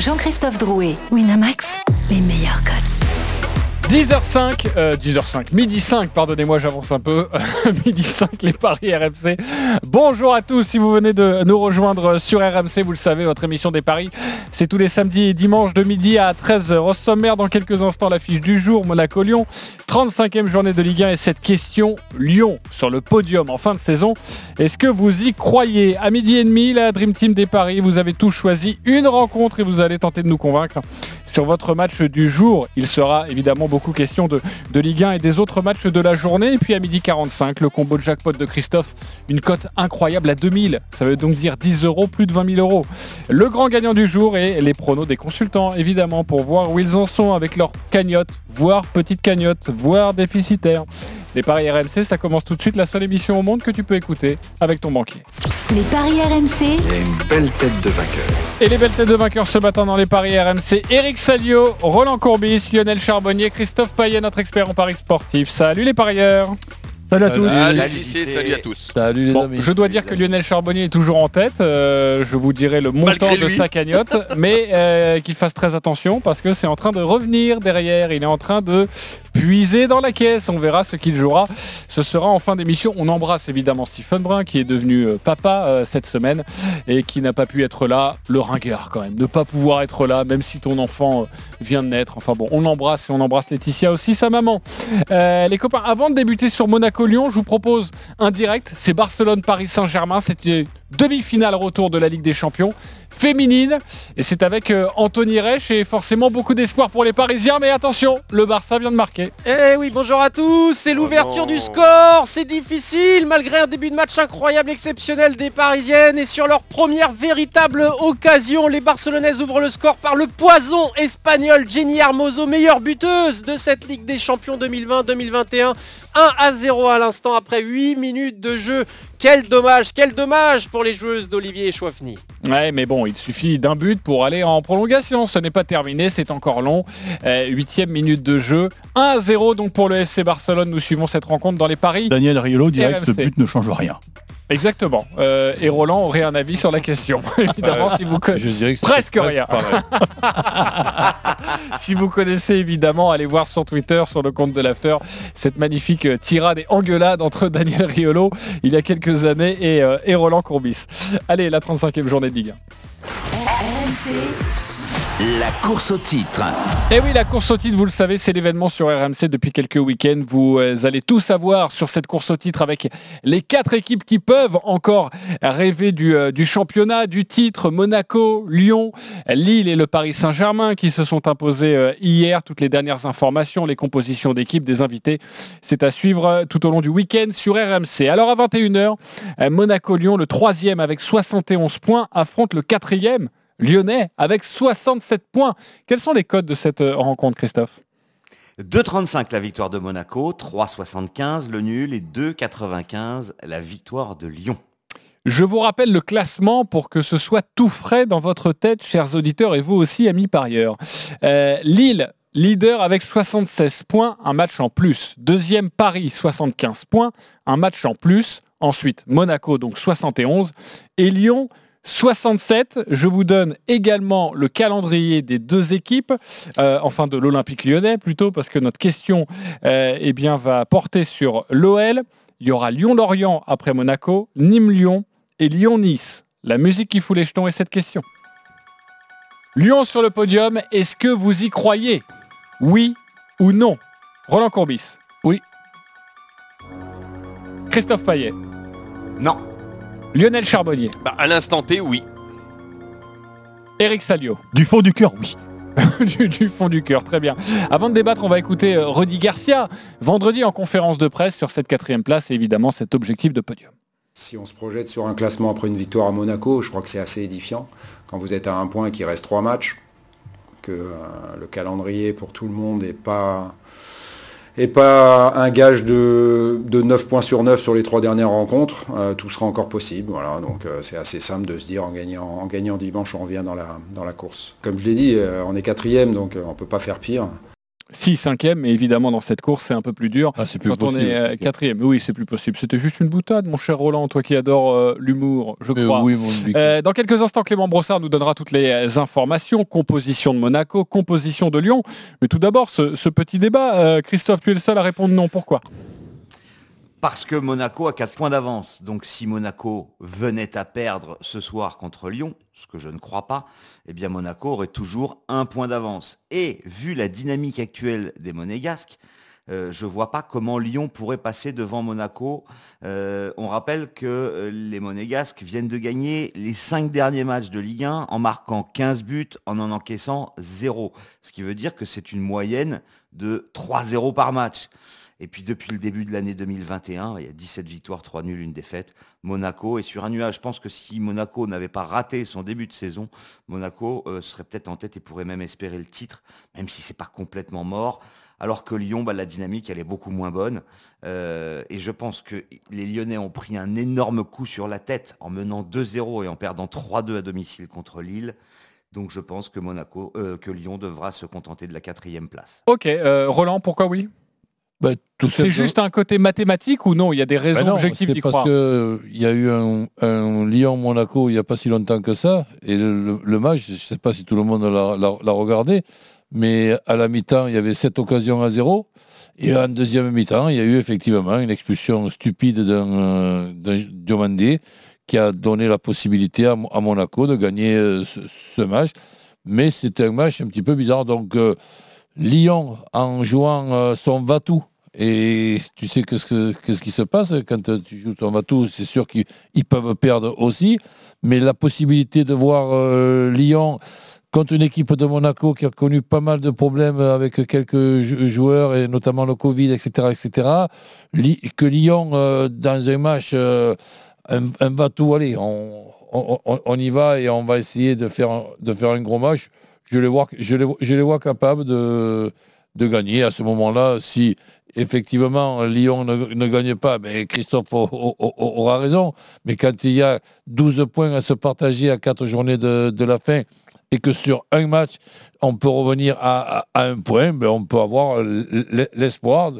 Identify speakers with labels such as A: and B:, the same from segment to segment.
A: Jean-Christophe Drouet, Winamax, les meilleurs codes.
B: 10h05, euh, 10h05, midi 5, pardonnez-moi, j'avance un peu. midi 5, les paris RMC. Bonjour à tous, si vous venez de nous rejoindre sur RMC, vous le savez, votre émission des paris, c'est tous les samedis et dimanches de midi à 13h. Au sommaire, dans quelques instants, l'affiche du jour, Monaco-Lyon, 35e journée de Ligue 1 et cette question, Lyon sur le podium en fin de saison. Est-ce que vous y croyez? À midi et demi, la Dream Team des paris, vous avez tous choisi une rencontre et vous allez tenter de nous convaincre sur votre match du jour. Il sera évidemment beaucoup question de, de, Ligue 1 et des autres matchs de la journée. Et puis à midi 45, le combo de jackpot de Christophe, une cote incroyable à 2000. Ça veut donc dire 10 euros, plus de 20 000 euros. Le grand gagnant du jour et les pronos des consultants, évidemment, pour voir où ils en sont avec leur cagnotte, voire petite cagnotte, voire déficitaire. Les paris RMC, ça commence tout de suite, la seule émission au monde que tu peux écouter avec ton banquier.
A: Les paris RMC.
C: Il y a une belle tête de vainqueur.
B: Et les belles têtes de vainqueurs ce matin dans les paris RMC, Eric Salio, Roland Courbis, Lionel Charbonnier, Christophe Payet, notre expert en paris sportif. Salut les parieurs
D: Salut à tous.
E: Salut, JC, salut à tous.
D: Salut les
B: Bon,
D: amis.
B: je dois dire que Lionel Charbonnier est toujours en tête. Euh, je vous dirai le montant de sa cagnotte, mais euh, qu'il fasse très attention parce que c'est en train de revenir derrière. Il est en train de puiser dans la caisse. On verra ce qu'il jouera. Ce sera en fin d'émission. On embrasse évidemment Stephen Brun qui est devenu euh, papa euh, cette semaine et qui n'a pas pu être là. Le ringard quand même. Ne pas pouvoir être là, même si ton enfant euh, vient de naître. Enfin bon, on l'embrasse et on embrasse Laetitia aussi, sa maman. Les copains, avant de débuter sur Monaco-Lyon, je vous propose un direct. C'est Barcelone-Paris Saint-Germain. C'est une demi-finale retour de la Ligue des Champions féminine. Et c'est avec euh, Anthony Reich et forcément beaucoup d'espoir pour les Parisiens. Mais attention, le Barça vient de marquer.
F: Eh oui, bonjour à tous, c'est l'ouverture
E: non.
F: du score, c'est difficile malgré un début de match incroyable, exceptionnel des Parisiennes et sur leur première véritable occasion, les Barcelonaises ouvrent le score par le poison espagnol Jenny Hermoso, meilleure buteuse de cette Ligue des Champions 2020-2021. 1 à 0 à l'instant après 8 minutes de jeu. Quel dommage, quel dommage pour les joueuses d'Olivier Chouafny.
B: Ouais, mais bon, il suffit d'un but pour aller en prolongation. Ce n'est pas terminé, c'est encore long. Euh, Huitième minute de jeu. 1 à 0 donc pour le FC Barcelone. Nous suivons cette rencontre dans les paris.
D: Daniel Riolo dirait que ce
B: RMC.
D: but ne change rien.
B: Exactement. Euh, et Roland aurait un avis sur la question. Évidemment, si vous co-
D: Je dirais que c'est
B: Presque rien. si vous connaissez évidemment, allez voir sur Twitter, sur le compte de l'After, cette magnifique euh, tirade et engueulade entre Daniel Riolo il y a quelques années et, euh, et Roland Courbis. Allez, la 35e journée de Ligue 1.
C: La course au titre.
B: Eh oui, la course au titre, vous le savez, c'est l'événement sur RMC depuis quelques week-ends. Vous euh, allez tout savoir sur cette course au titre avec les quatre équipes qui peuvent encore rêver du, euh, championnat, du titre. Monaco, Lyon, Lille et le Paris Saint-Germain qui se sont imposés euh, hier. Toutes les dernières informations, les compositions d'équipes, des invités, c'est à suivre tout au long du week-end sur RMC. Alors à 21h, euh, Monaco-Lyon, le troisième avec 71 points, affronte le quatrième. Lyonnais avec 67 points. Quels sont les codes de cette euh, rencontre, Christophe?
G: 2,35 la victoire de Monaco, 3,75 le nul et 2,95 la victoire de Lyon.
B: Je vous rappelle le classement pour que ce soit tout frais dans votre tête, chers auditeurs, et vous aussi, amis parieurs. Euh, Lille, leader avec 76 points, un match en plus. Deuxième, Paris, 75 points, un match en plus. Ensuite, Monaco, donc 71. Et Lyon, 67. Je vous donne également le calendrier des deux équipes, euh, enfin de l'Olympique lyonnais plutôt, parce que notre question euh, eh bien, va porter sur l'OL. Il y aura Lyon-Lorient après Monaco, Nîmes-Lyon et Lyon-Nice. La musique qui fout les jetons est cette question. Lyon sur le podium, est-ce que vous y croyez? Oui ou non? Roland Courbis
D: Oui.
B: Christophe Payet
G: Non,
B: Lionel Charbonnier
E: Bah, à l'instant T, oui.
B: Eric Salio
D: Du fond du cœur, oui.
B: du, du fond du cœur, très bien. Avant de débattre, on va écouter euh, Rudy Garcia, vendredi en conférence de presse sur cette quatrième place et évidemment cet objectif de podium.
H: Si on se projette sur un classement après une victoire à Monaco, je crois que c'est assez édifiant. Quand vous êtes à un point et qu'il reste trois matchs, que euh, le calendrier pour tout le monde n'est pas, est pas un gage de, de 9 points sur 9 sur les trois dernières rencontres, euh, tout sera encore possible. Donc euh, c'est assez simple de se dire en gagnant, dimanche, on revient dans la, course. Comme je l'ai dit, euh, on est quatrième, donc on ne peut pas faire pire.
B: Si, cinquième, mais évidemment dans cette course c'est un peu plus dur.
D: Ah, plus
B: Quand on est euh, quatrième, oui c'est plus possible. C'était juste une boutade, mon cher Roland, toi qui adore euh, l'humour, je
D: Euh,
B: crois.
D: oui, mon Luc.
B: Euh, dans quelques instants, Clément Brossard nous donnera toutes les informations, composition de Monaco, composition de Lyon. Mais tout d'abord, ce, ce petit débat, euh, Christophe, tu es le seul à répondre non. Pourquoi?
G: Parce que Monaco a 4 points d'avance. Donc si Monaco venait à perdre ce soir contre Lyon, ce que je ne crois pas, eh bien Monaco aurait toujours un point d'avance. Et vu la dynamique actuelle des Monégasques, euh, je ne vois pas comment Lyon pourrait passer devant Monaco. Euh, on rappelle que euh, les Monégasques viennent de gagner les 5 derniers matchs de Ligue 1 en marquant 15 buts, en en encaissant 0. Ce qui veut dire que c'est une moyenne de 3-0 par match. Et puis depuis le début de l'année 2021, il y a 17 victoires, 3 nuls, une défaite. Monaco est sur un nuage. Je pense que si Monaco n'avait pas raté son début de saison, Monaco euh, serait peut-être en tête et pourrait même espérer le titre, même si c'est pas complètement mort. Alors que Lyon, bah, la dynamique, elle est beaucoup moins bonne. Euh, et je pense que les Lyonnais ont pris un énorme coup sur la tête en menant 2-0 et en perdant 3-2 à domicile contre Lille. Donc je pense que Monaco, euh, que Lyon devra se contenter de la quatrième place.
B: Ok, Roland, pourquoi oui?
D: Bah,
B: C'est juste un côté mathématique ou non? Il y a des raisons
D: Ben non,
B: objectives d'y
D: parce
B: croire.
D: que il y a eu un, un Lyon-Monaco il n'y a pas si longtemps que ça. Et le, match, je ne sais pas si tout le monde l'a- regardé, mais à la mi-temps, il y avait sept occasions à zéro. Et en deuxième mi-temps, il y a eu effectivement une expulsion stupide d'un Diomandé qui a donné la possibilité à, Mo- à Monaco de gagner euh, ce, ce match. Mais c'était un match un petit peu bizarre. Donc, euh, Lyon, en jouant euh, son va-tout, et tu sais qu'est-ce que- qu'est-ce qui se passe quand tu joues ton va-tout, c'est sûr qu'ils ils peuvent perdre aussi, mais la possibilité de voir euh, Lyon contre une équipe de Monaco qui a connu pas mal de problèmes avec quelques jou- joueurs et notamment le Covid, etc., etc., que Lyon euh, dans un match, euh, un, va-tout, allez, on, y va et on va essayer de faire un, de faire un gros match. Je les vois, je les vois capables de, de gagner à ce moment-là. Si effectivement Lyon ne, ne gagne pas, ben Christophe au- au- au- aura raison. Mais quand il y a 12 points à se partager à 4 journées de, la fin et que sur un match, on peut revenir à, un point, ben on peut avoir l'espoir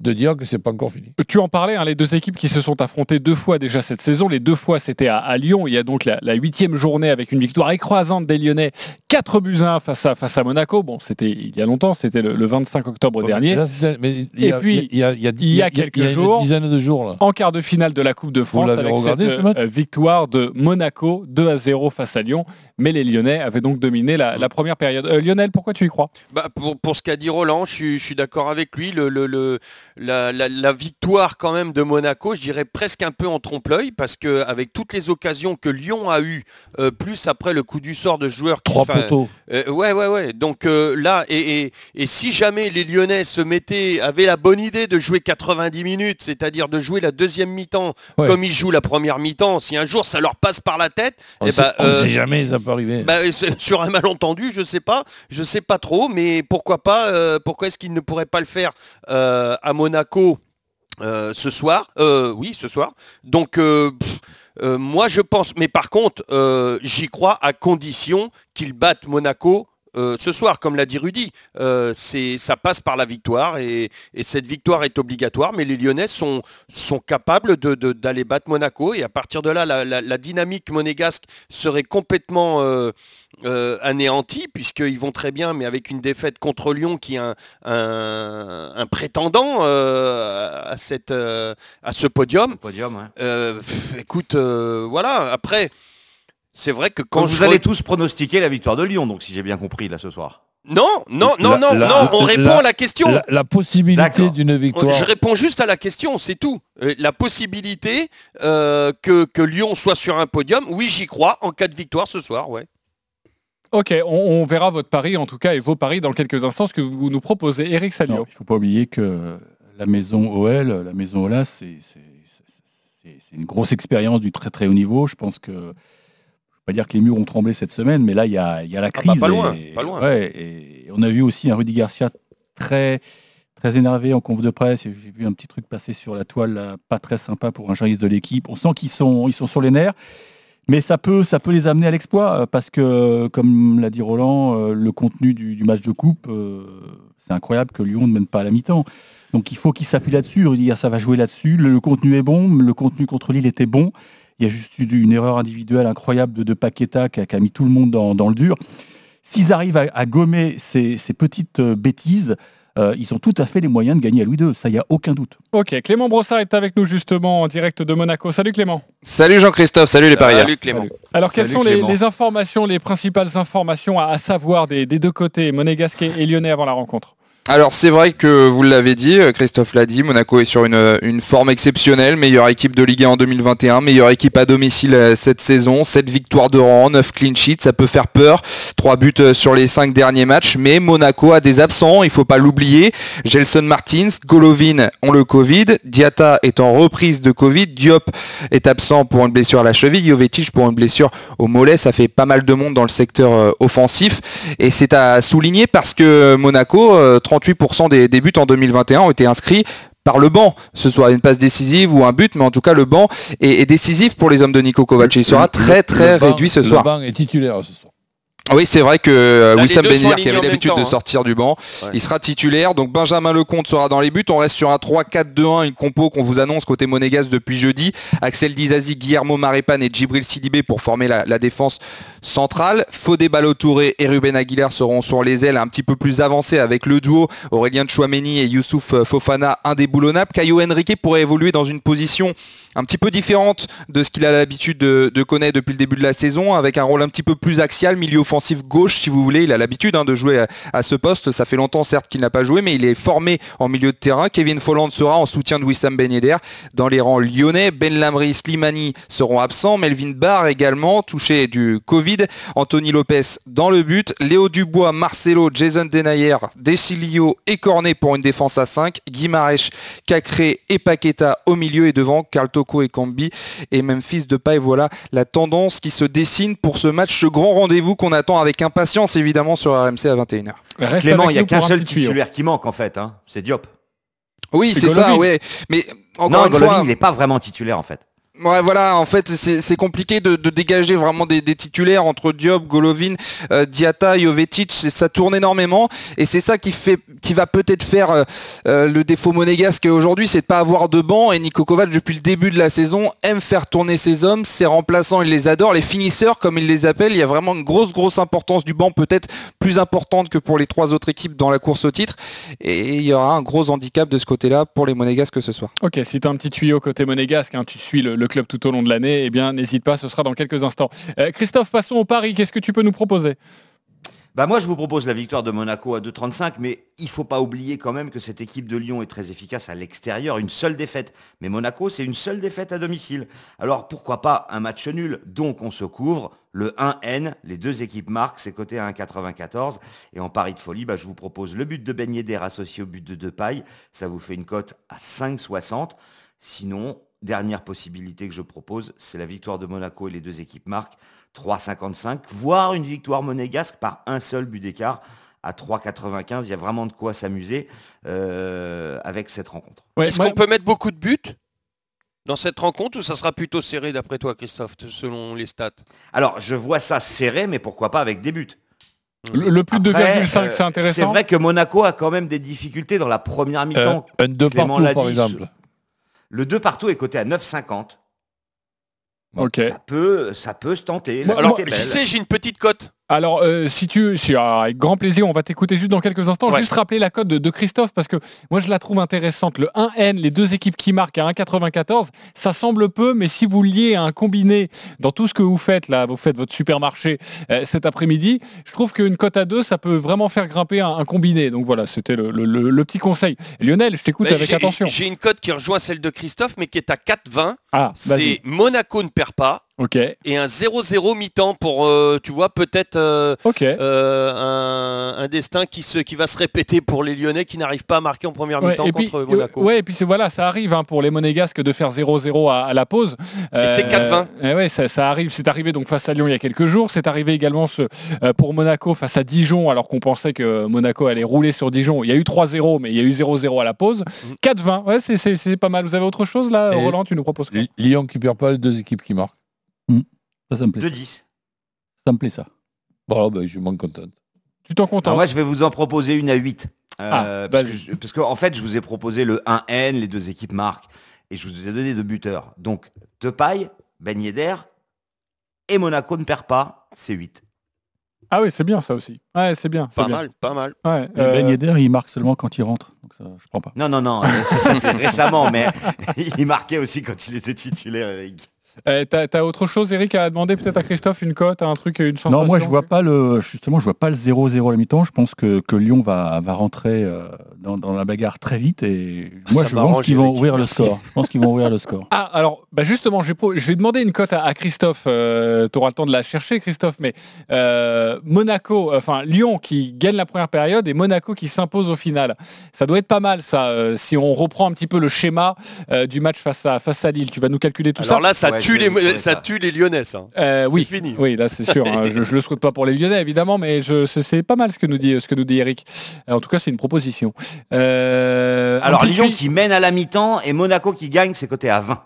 D: de dire que c'est pas encore fini.
B: Tu en parlais, hein, les deux équipes qui se sont affrontées deux fois déjà cette saison. Les deux fois, c'était à, à Lyon. Il y a donc la, huitième journée avec une victoire écrasante des Lyonnais. 4 buts à 1 face à, face à Monaco. Bon, c'était il y a longtemps, c'était le, le 25 octobre dernier.
D: Là, mais il y
B: Et
D: a-
B: puis,
D: il y a, il y a,
B: il y a quelques
D: il y a
B: jours-
D: une dizaine de jours là.
B: En quart de finale de la Coupe de France avec
D: regardé,
B: cette
D: ce match?
B: euh, victoire de Monaco 2 à 0 face à Lyon. Mais les Lyonnais avaient donc dominé la, la première période. Euh, Lionel, pourquoi tu y crois?
E: Bah, pour, pour ce qu'a dit Roland, je suis, je suis d'accord avec lui. Le, le- le- la, la- la victoire quand même de Monaco, je dirais presque un peu en trompe-l'œil, parce que avec toutes les occasions que Lyon a eues, euh, plus après le coup du sort de joueurs qui
D: Trois poteaux.
E: euh, ouais, ouais, ouais. Donc euh, là, et, et- et si jamais les Lyonnais se mettaient, avaient la bonne idée de jouer 90 minutes, c'est-à-dire de jouer la deuxième mi-temps
D: Ouais.
E: comme ils jouent la première mi-temps, si un jour ça leur passe par la tête,
D: On
E: eh
D: sait,
E: ben,
D: on
E: euh,
D: sait jamais, ça peut arriver.
E: bah, sur un malentendu, je sais pas, je sais pas trop, mais pourquoi pas Pourquoi est-ce qu'ils ne pourraient pas le faire à Monaco euh, ce soir Euh, Oui, ce soir. Donc euh, moi je pense, mais par contre, j'y crois à condition qu'ils battent Monaco. Euh, ce soir, comme l'a dit Rudy, Euh, ça passe par la victoire et, et cette victoire est obligatoire, mais les Lyonnais sont, sont capables d'aller battre Monaco et à partir de là, la, la- la dynamique monégasque serait complètement euh, anéantie puisqu'ils vont très bien, mais avec une défaite contre Lyon qui est un, un- un prétendant à, cette, à ce podium.
G: Podium,
E: pff, écoute, voilà, après, c'est vrai que quand
G: Quand
E: je
G: vous allez
E: re-
G: tous pronostiquer la victoire de Lyon, donc si j'ai bien compris là ce soir.
E: Non, non, non,
D: La-
E: non,
D: la-
E: non, on
D: la-
E: répond à la question.
D: La, la possibilité d'une victoire.
E: Je réponds juste à la question, c'est tout. Euh, La possibilité euh, que, que Lyon soit sur un podium, oui, j'y crois, en cas de victoire ce soir, ouais.
B: Ok, on, on verra votre pari en tout cas et vos paris dans quelques instants, ce que vous nous proposez. Eric. Salio.
I: Non, il ne faut pas oublier que la maison OL, la maison OLAS, c'est une grosse expérience du très très haut niveau. Je pense que, pas dire que les murs ont tremblé cette semaine, mais là, il y a, il y a la
E: bah,
I: crise.
E: pas loin,
I: et,
E: pas loin.
I: ouais, et on a vu aussi un Rudy Garcia très, très énervé en conf de presse. et J'ai vu un petit truc passer sur la toile, là, pas très sympa pour un journaliste de l'équipe. On sent qu'ils sont, ils sont sur les nerfs. Mais ça peut, ça peut les amener à l'exploit euh, parce que, comme l'a dit Roland, euh, le contenu du, du match de coupe, euh, C'est incroyable que Lyon ne mène pas à la mi-temps. Donc il faut qu'il s'appuie là-dessus. Rudy ça va jouer là-dessus. Le, le contenu est bon. Le contenu contre Lille était bon. Il y a juste eu une erreur individuelle incroyable de, de Paqueta qui a, qui a mis tout le monde dans, dans le dur. S'ils arrivent à, à gommer ces, ces petites euh, bêtises, euh, ils ont tout à fait les moyens de gagner à Louis II. Ça, il n'y a aucun doute.
B: Ok, Clément Brossard est avec nous justement en direct de Monaco. Salut Clément.
J: Salut Jean-Christophe, salut les parieurs.
E: Salut Clément.
B: Alors quelles sont les, informations, les principales informations à, à savoir des, des deux côtés, monégasque et lyonnais avant la rencontre?
J: Alors c'est vrai que vous l'avez dit, euh, Christophe l'a dit, Monaco est sur une, euh, forme exceptionnelle, meilleure équipe de Ligue 1 en 2021, meilleure équipe à domicile euh, cette saison, 7 victoires de rang, 9 clean sheets, ça peut faire peur, 3 buts sur les 5 derniers matchs, mais Monaco a des absents, il faut pas l'oublier, Gelson Martins, Golovin ont le Covid, Diata est en reprise de Covid, Diop est absent pour une blessure à la cheville, Jovetic pour une blessure au mollet, ça fait pas mal de monde dans le secteur offensif, et c'est à souligner parce que Monaco, 58% des, buts en 2021 ont été inscrits par le banc, ce soit une passe décisive ou un but, mais en tout cas le banc est, décisif pour les hommes de Nico Kovac. Et il sera très très réduit ce soir.
D: Le banc est titulaire ce soir.
J: Oui, c'est vrai que euh,
E: Là,
J: Wissam Ben Yedder, qui avait l'habitude de
E: hein.
J: sortir du banc,
E: Ouais.
J: il sera titulaire. Donc Benjamin Lecomte sera dans les buts. On reste sur un 3-4-2-1, une compo qu'on vous annonce côté Monégas depuis jeudi. Axel Dizazi, Guillermo Marepan et Djibril Sidibé pour former la, la défense centrale. Fodé Balotouré et Ruben Aguilar seront sur les ailes un petit peu plus avancés avec le duo Aurélien Chouameni et Youssouf euh, Fofana indéboulonnable. Caio Henrique pourrait évoluer dans une position un petit peu différente de ce qu'il a l'habitude de, de connaître depuis le début de la saison, avec un rôle un petit peu plus axial, milieu offensif gauche si vous voulez. Il a l'habitude hein, de jouer à, ce poste. Ça fait longtemps certes qu'il n'a pas joué, mais il est formé en milieu de terrain. Kevin Folland sera en soutien de Wissam Ben Yedder. Dans les rangs lyonnais, Ben Lamry, Slimani seront absents. Melvin Barr également, touché du Covid. Anthony Lopez dans le but. Léo Dubois, Marcelo, Jason Denayer, Desilio et Cornet pour une défense à 5. Guimarèche, Cacré et Paqueta au milieu et devant Carl Toko et Cambi et Memphis Depay. Voilà la tendance qui se dessine pour ce match, ce grand rendez-vous qu'on attend avec impatience évidemment sur RMC à 21h.
B: Reste
G: Clément, il n'y a qu'un seul titulaire qui manque en fait. hein. C'est Diop.
J: Oui,
B: C'est
J: ça, ouais. Mais encore
G: non,
J: une
G: Golovin,
J: fois,
G: il n'est pas vraiment titulaire en fait.
J: Ouais, voilà, en fait, c'est compliqué de, dégager vraiment des, titulaires entre Diop, Golovin, euh, Diata, Jovetic, ça tourne énormément, et c'est ça qui va peut-être faire euh, euh, le défaut monégasque aujourd'hui, c'est de pas avoir de banc, et Niko Kovac, depuis le début de la saison, aime faire tourner ses hommes, ses remplaçants, il les adore, les finisseurs, comme il les appelle, il y a vraiment une grosse, grosse importance du banc, peut-être plus importante que pour les trois autres équipes dans la course au titre, et il y aura un gros handicap de ce côté-là pour les monégasques ce soir.
B: Ok, si tu un petit tuyau côté monégasque, hein, tu suis le club tout au long de l'année, eh bien n'hésite pas, ce sera dans quelques instants. Euh, Christophe, passons au pari, qu'est-ce que tu peux nous proposer?
G: Bah moi je vous propose la victoire de Monaco à 2,35, mais il faut pas oublier quand même que cette équipe de Lyon est très efficace à l'extérieur, une seule défaite. Mais Monaco c'est une seule défaite à domicile. Alors pourquoi pas un match nul? Donc on se couvre, le 1N, les deux équipes marquent, c'est coté à 1,94. Et en pari de folie, bah, je vous propose le but de Ben associé au but de Depay, ça vous fait une cote à 5,60. Sinon, dernière possibilité que je propose, c'est la victoire de Monaco et les deux équipes marquent 3,55, voire une victoire monégasque par un seul but d'écart à 3,95. Il y a vraiment de quoi s'amuser euh, avec cette rencontre.
B: Ouais,
E: Est-ce qu'on peut mettre beaucoup de buts dans cette rencontre ou ça sera plutôt serré d'après toi Christophe, selon les stats?
G: Alors, je vois ça serré, mais pourquoi pas avec des buts
B: le, le plus de
G: Après,
B: 2,5, c'est
G: euh, C'est
B: intéressant.
G: vrai que Monaco a quand même des difficultés dans la première
D: Euh,
G: mi-temps.
D: un 2
G: Clément
D: partout
G: l'a
D: par
G: dit,
D: exemple.
G: Le 2 partout est coté à 9,50.
B: Ok.
G: Ça peut, ça peut se tenter.
B: Moi-
E: Alors,
G: belle.
E: sais, j'ai une petite cote.
B: Alors, euh, si tu, si, ah, avec grand plaisir, on va t'écouter juste dans quelques instants.
E: Ouais.
B: Juste rappeler la cote de, de Christophe parce que moi je la trouve intéressante. Le 1N, les deux équipes qui marquent à 1,94, ça semble peu, mais si vous liez à un combiné dans tout ce que vous faites là, vous faites votre supermarché euh, cet après-midi, je trouve qu'une cote à 2, ça peut vraiment faire grimper un, un combiné. Donc voilà, c'était le, le- le- le petit conseil. Lionel, je t'écoute avec attention.
E: J'ai une cote qui rejoint celle de Christophe, mais qui est à 4,20.
B: Ah.
E: C'est Monaco ne perd pas.
B: Ok,
E: Et un 0-0 mi-temps pour, euh, tu vois, peut-être euh,
B: ok.
E: euh, un, un destin qui, se, qui va se répéter pour les Lyonnais qui n'arrivent pas à marquer en première
B: Ouais,
E: mi-temps
B: puis,
E: contre Monaco.
B: ouais, et puis c'est voilà, ça arrive hein, pour les Monégasques de faire 0-0 à, à la pause.
E: Et c'est 4-20.
B: euh, ouais, ça, ça arrive. C'est arrivé donc face à Lyon il y a quelques jours. C'est arrivé également ce, euh, pour Monaco face à Dijon, alors qu'on pensait que Monaco allait rouler sur Dijon. Il y a eu 3-0, mais il y a eu 0-0 à la pause.
E: Mhm.
B: 4-20, ouais, c'est- pas mal. Vous avez autre chose là,
D: Et-
B: Roland Tu nous proposes quoi
D: Lyon qui perd pas, les deux équipes qui marquent.
I: Ça, ça me plaît.
G: 2-10.
I: Ça me plaît ça.
D: Bon, ben, je suis moins content.
B: Tu t'en contentes
G: moi, je vais vous en proposer une à 8. Euh,
B: Ah,
G: parce,
B: vas-y.
G: que je- parce que, en fait, je vous ai proposé le 1N, les deux équipes marquent, et je vous ai donné deux buteurs. Donc, Tepaille, Ben Yedder, et Monaco ne perd pas, c'est 8.
B: Ah oui, c'est bien ça aussi. Ouais, c'est bien.
E: Pas
B: bien.
E: mal, pas mal.
B: Ouais,
I: Et
B: euh,
I: Ben Yedder, il marque seulement quand il rentre. Donc ça, je prends pas.
G: Non, non, non, ça c'est récemment, mais il marquait aussi quand il était titulaire, Eric.
B: Euh, T'as t'as autre chose, Eric, à demander peut-être à Christophe une cote, un truc, une sensation
I: Non, moi je vois pas le justement, je vois pas le 0-0 à la mi-temps. Je pense que, que Lyon va, va rentrer euh, dans, dans la bagarre très vite et moi
E: Ça
I: je pense qu'ils vont ouvrir
E: merci.
I: le score. Je pense qu'ils vont ouvrir le score.
B: Ah, alors, bah justement, je vais demander une cote à, à Christophe. tu auras le temps de la chercher, Christophe. Mais euh, Monaco, enfin Lyon qui gagne la première période et Monaco qui s'impose au final. Ça doit être pas mal, ça. euh, si on reprend un petit peu le schéma euh, du match face à face à Lille, tu vas nous calculer tout
E: Alors
B: ça.
E: là, ça
G: Ouais,
E: tue les, ça
G: ça.
E: tue les Lyonnais, ça.
B: Euh,
E: c'est
B: oui,
E: fini.
B: oui, là c'est sûr. hein. je, je le souhaite pas pour les Lyonnais évidemment, mais je, c'est- pas mal ce que nous dit ce que nous dit Eric. Euh, En tout cas, c'est une proposition. Euh,
G: Alors Lyon qui mène à la mi-temps et Monaco qui gagne, c'est coté à 20.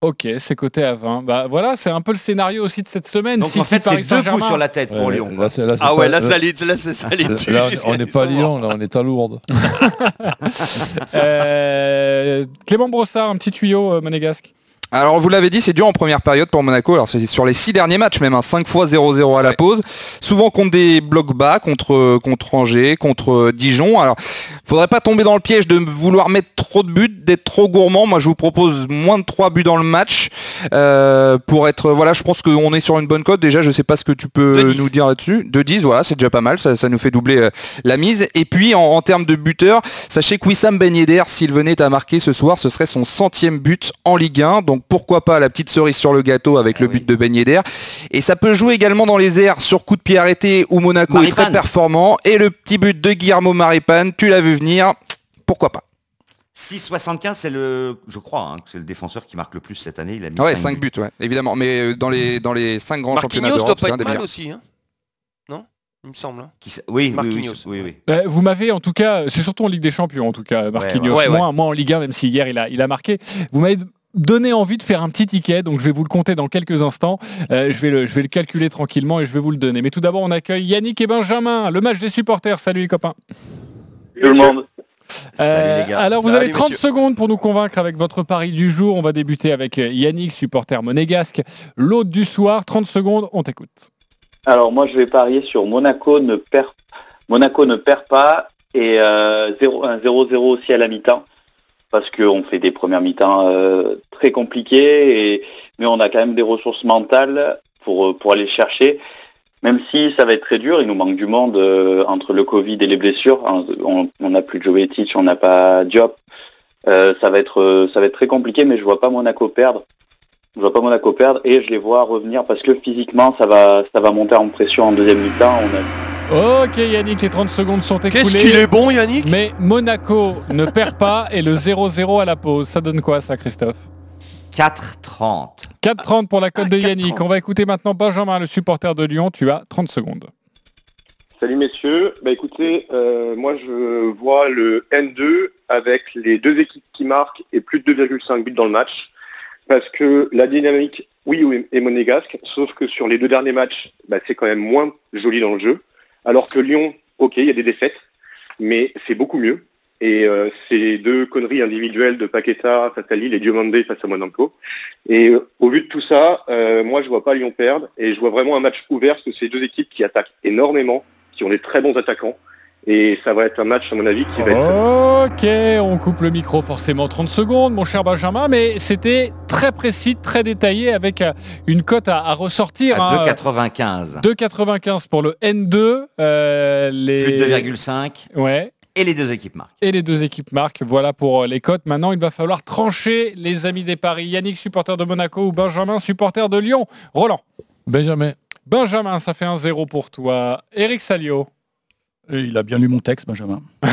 B: Ok, c'est coté à 20. Bah voilà, c'est un peu le scénario aussi de cette semaine.
G: Donc
B: City,
G: en fait, c'est deux coups
B: Saint-Germain.
G: sur la tête pour
D: Ouais,
G: Lyon.
D: là, là,
E: Ah ouais,
D: pas-
E: là, ça les, là, c'est- ça les.
D: Là, on n'est pas à Lyon, là, on est à Lourdes.
B: Euh, Clément Brossard, un petit tuyau euh, monégasque.
J: Alors vous l'avez dit, c'est dur en première période pour Monaco. Alors c'est sur les six derniers matchs même, hein, 5 fois 0-0 à la pause. Souvent contre des blocs bas, contre, contre Angers, contre Dijon. Alors faudrait pas tomber dans le piège de vouloir mettre trop de buts, d'être trop gourmand. Moi je vous propose moins de 3 buts dans le match. euh, pour être, voilà, je pense qu'on est sur une bonne cote. Déjà je sais pas ce que tu peux
E: De 10.
J: nous dire là-dessus. De 10, voilà, c'est déjà pas mal. Ça, ça nous fait doubler euh, la mise. Et puis en, en termes de buteurs, sachez que Wissam Ben Yedder, s'il venait à marquer ce soir, ce serait son centième but en Ligue 1. Donc pourquoi pas la petite cerise sur le gâteau avec
G: Ah
J: le
G: oui.
J: but de Ben Yedder. Et ça peut jouer également dans les airs sur coup de pied arrêté où Monaco est très performant. Et le petit but de Guillermo Maripane, tu l'as vu venir. Pourquoi pas
G: 6,75, c'est le, je crois, hein, que c'est le défenseur qui marque le plus cette année. Il a mis
J: Ouais,
G: 5
J: 5 buts, ouais, évidemment. Mais euh, dans les, dans les 5 grands championnats
E: Marquinhos doit
J: d'Europe,
E: pas
J: c'est un
E: être
J: des meilleurs.
E: aussi, hein Non Il me semble. hein.
G: Qui Oui,
E: Marquinhos.
G: oui, oui.
B: Euh, vous m'avez en tout cas, c'est surtout en Ligue des Champions en tout cas, Marquinhos.
E: ouais. Ouais,
B: Moins, moins en Ligue 1, même si hier il a, il a marqué. Vous m'avez donné envie de faire un petit ticket, donc je vais vous le compter dans quelques instants. Euh, je, vais le, je vais le calculer tranquillement et je vais vous le donner. Mais tout d'abord, on accueille Yannick et Benjamin, le match des supporters. Salut les copains.
K: Tout le monde.
G: Salut
B: Euh,
G: les gars.
B: alors vous
E: Salut,
B: avez 30
E: messieurs.
B: secondes pour nous convaincre avec votre pari du jour. On va débuter avec euh, Yannick, supporter monégasque. L'autre du soir, 30 secondes, on t'écoute.
K: Alors moi je vais parier sur Monaco ne perd Monaco ne perd pas et euh, 0 un 0-0 aussi à la mi-temps parce qu'on fait des premières mi-temps euh, très compliquées et mais on a quand même des ressources mentales pour, euh, pour aller le chercher. Même si ça va être très dur, il nous manque du monde euh, entre le Covid et les blessures. Hein, On n'a plus de Jovetic, on n'a pas Diop. Euh, ça va être euh, ça va être très compliqué, mais je vois pas Monaco perdre. Je vois pas Monaco perdre et je les vois revenir parce que physiquement ça va ça va monter en pression en deuxième mi-temps. On a-
B: Ok Yannick, les 30 secondes sont écoulées.
E: Qu'est-ce qu'il est bon, Yannick?
B: Mais Monaco ne perd pas et le 0-0 à la pause. Ça donne quoi ça Christophe?
G: 4,30.
B: 4-30 pour la cote
E: Ah,
B: de Yannick.
E: 4,30.
B: On va écouter maintenant Benjamin, le supporter de Lyon. Tu as 30 secondes.
L: Salut messieurs, bah écoutez, euh, moi je vois le N2 avec les deux équipes qui marquent et plus de 2,5 buts dans le match, parce que la dynamique, oui, oui, est monégasque, sauf que sur les deux derniers matchs, bah, c'est quand même moins joli dans le jeu, alors que Lyon, ok, il y a des défaites, mais c'est beaucoup mieux. Et euh, ces deux conneries individuelles de Paqueta face à Lille et Diomandé face à Monaco. Et euh, au vu de tout ça, euh, moi je vois pas Lyon perdre et je vois vraiment un match ouvert parce que c'est deux équipes qui attaquent énormément, qui ont des très bons attaquants. Et ça va être un match à mon avis qui va être...
B: Ok, on coupe le micro forcément 30 secondes, mon cher Benjamin, mais c'était très précis, très détaillé avec euh, une cote à, à ressortir.
G: À
B: hein.
G: 2,95.
B: 2,95 pour le N2. euh, les...
G: Plus de 2,5.
B: Ouais.
G: Et les deux équipes marquent.
B: Et les deux équipes marquent. Voilà pour euh, les cotes. Maintenant, il va falloir trancher les amis des paris. Yannick, supporter de Monaco ou Benjamin, supporter de Lyon? Roland.
D: Benjamin.
B: Benjamin, ça fait un 0 pour toi. Eric Salio.
I: Et il a bien lu mon texte, Benjamin.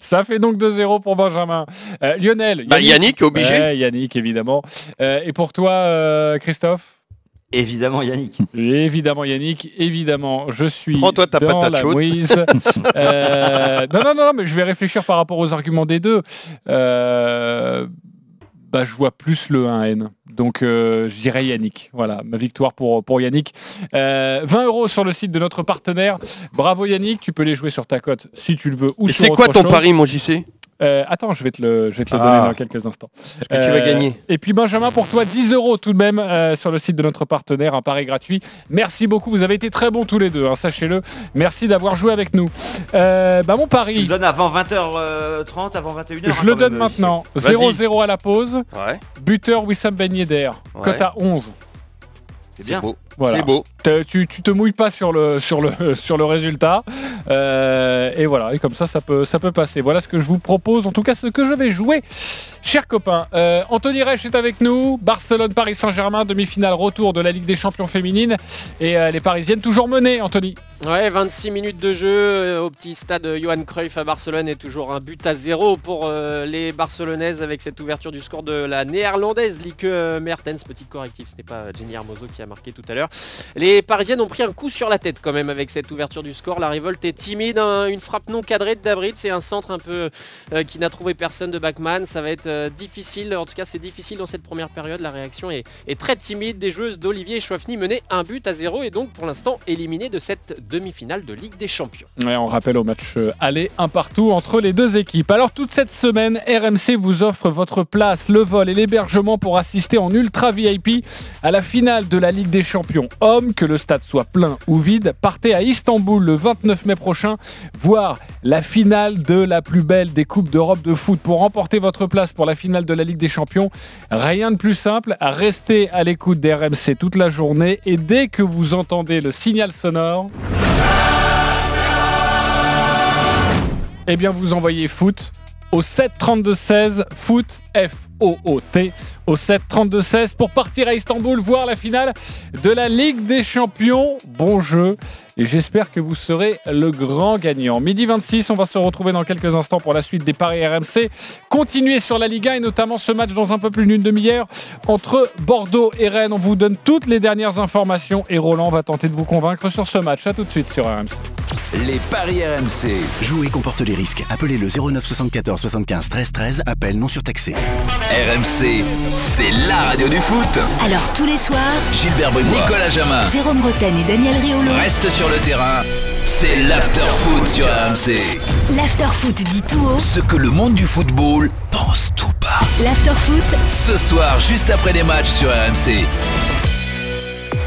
B: Ça fait donc 2-0 pour Benjamin. Euh, Lionel.
E: Bah, Yannick, obligé.
B: Ouais, Yannick, évidemment. Euh, et pour toi, euh, Christophe?
G: Évidemment Yannick.
B: Évidemment Yannick, évidemment, je suis
E: Prends-toi ta
B: dans
E: patate
B: la
E: chaude.
B: mouise. Euh, non, non, non, mais je vais réfléchir par rapport aux arguments des deux. Euh, bah, je vois plus le 1N. Donc euh, je dirais Yannick. Voilà, ma victoire pour, pour Yannick. Euh, 20 euros sur le site de notre partenaire. Bravo Yannick, tu peux les jouer sur ta cote si tu le veux. Ou
E: Et c'est quoi ton
B: chose.
E: pari, mon JC
B: Euh, attends, je vais te le, je vais te le
E: Ah.
B: donner dans quelques instants.
E: Est-ce que tu vas
B: Euh,
E: gagner
B: Et puis Benjamin, pour toi, 10 euros tout de même euh, sur le site de notre partenaire, un pari gratuit. Merci beaucoup, vous avez été très bons tous les deux, hein, sachez-le. Merci d'avoir joué avec nous. Euh, bah, mon
G: Tu
B: pari,
G: le donnes avant 20h30, avant 21h.
B: je le donne maintenant.
E: Vas-y.
B: 0-0 à la pause.
E: Ouais,
B: Buteur Wissam Ben Yedder.
E: Ouais.
B: Cote à 11.
G: C'est bien.
E: beau.
B: Voilà.
E: C'est beau.
B: Tu, tu te mouilles pas sur le, sur le, sur le résultat. Euh, et voilà, et comme ça, ça peut, ça peut passer. Voilà ce que je vous propose, en tout cas ce que je vais jouer. Chers copains, euh, Anthony Reich est avec nous. Barcelone-Paris Saint-Germain, demi-finale retour de la Ligue des Champions féminines. Et euh, les Parisiennes toujours menées, Anthony.
F: Ouais, 26 minutes de jeu au petit stade Johan Cruyff à Barcelone et toujours un but à zéro pour les Barcelonaises avec cette ouverture du score de la néerlandaise Lieke Mertens. Petit correctif, ce n'est pas Jenny Hermoso qui a marqué tout à l'heure. Les Parisiennes ont pris un coup sur la tête quand même avec cette ouverture du score. La révolte est timide, hein, une frappe non cadrée de Dabrit, c'est un centre un peu euh, qui n'a trouvé personne de Bachmann. Ça va être euh, difficile, en tout cas c'est difficile dans cette première période. La réaction est, très timide des joueuses d'Olivier Chouafny menées un but à zéro et donc pour l'instant éliminées de cette demi-finale de Ligue des Champions.
B: On rappelle au match euh, aller un partout entre les deux équipes. Alors toute cette semaine, RMC vous offre votre place, le vol et l'hébergement pour assister en ultra VIP à la finale de la Ligue des Champions le stade soit plein ou vide. Partez à Istanbul le 29 mai prochain voir la finale de la plus belle des Coupes d'Europe de foot. Pour remporter votre place pour la finale de la Ligue des Champions, rien de plus simple, restez à l'écoute d'RMC toute la journée et dès que vous entendez le signal sonore, eh bien vous envoyez foot au 7 32 16 foot F O O T au 7 32 16 pour partir à Istanbul voir la finale de la Ligue des Champions. Bon jeu et j'espère que vous serez le grand gagnant. Midi 26, on va se retrouver dans quelques instants pour la suite des paris RMC. Continuez sur la Liga et notamment ce match dans un peu plus d'une demi-heure entre Bordeaux et Rennes. On vous donne toutes les dernières informations et Roland va tenter de vous convaincre sur ce match. A tout de suite sur RMC.
C: Les paris RMC.
M: Jouer comporte les risques. Appelez le 09 74 75 13 13. Appel non surtaxé.
C: RMC, c'est la radio du foot.
A: Alors tous les soirs,
C: Gilbert Bribois, Nicolas Jamin.
A: Jérôme Bretagne et Daniel Riolo.
C: Reste sur le terrain. C'est l'after foot sur RMC.
A: L'after-foot dit tout haut.
C: Ce que le monde du football pense tout bas.
A: L'after-foot,
C: Ce soir, juste après les matchs sur RMC.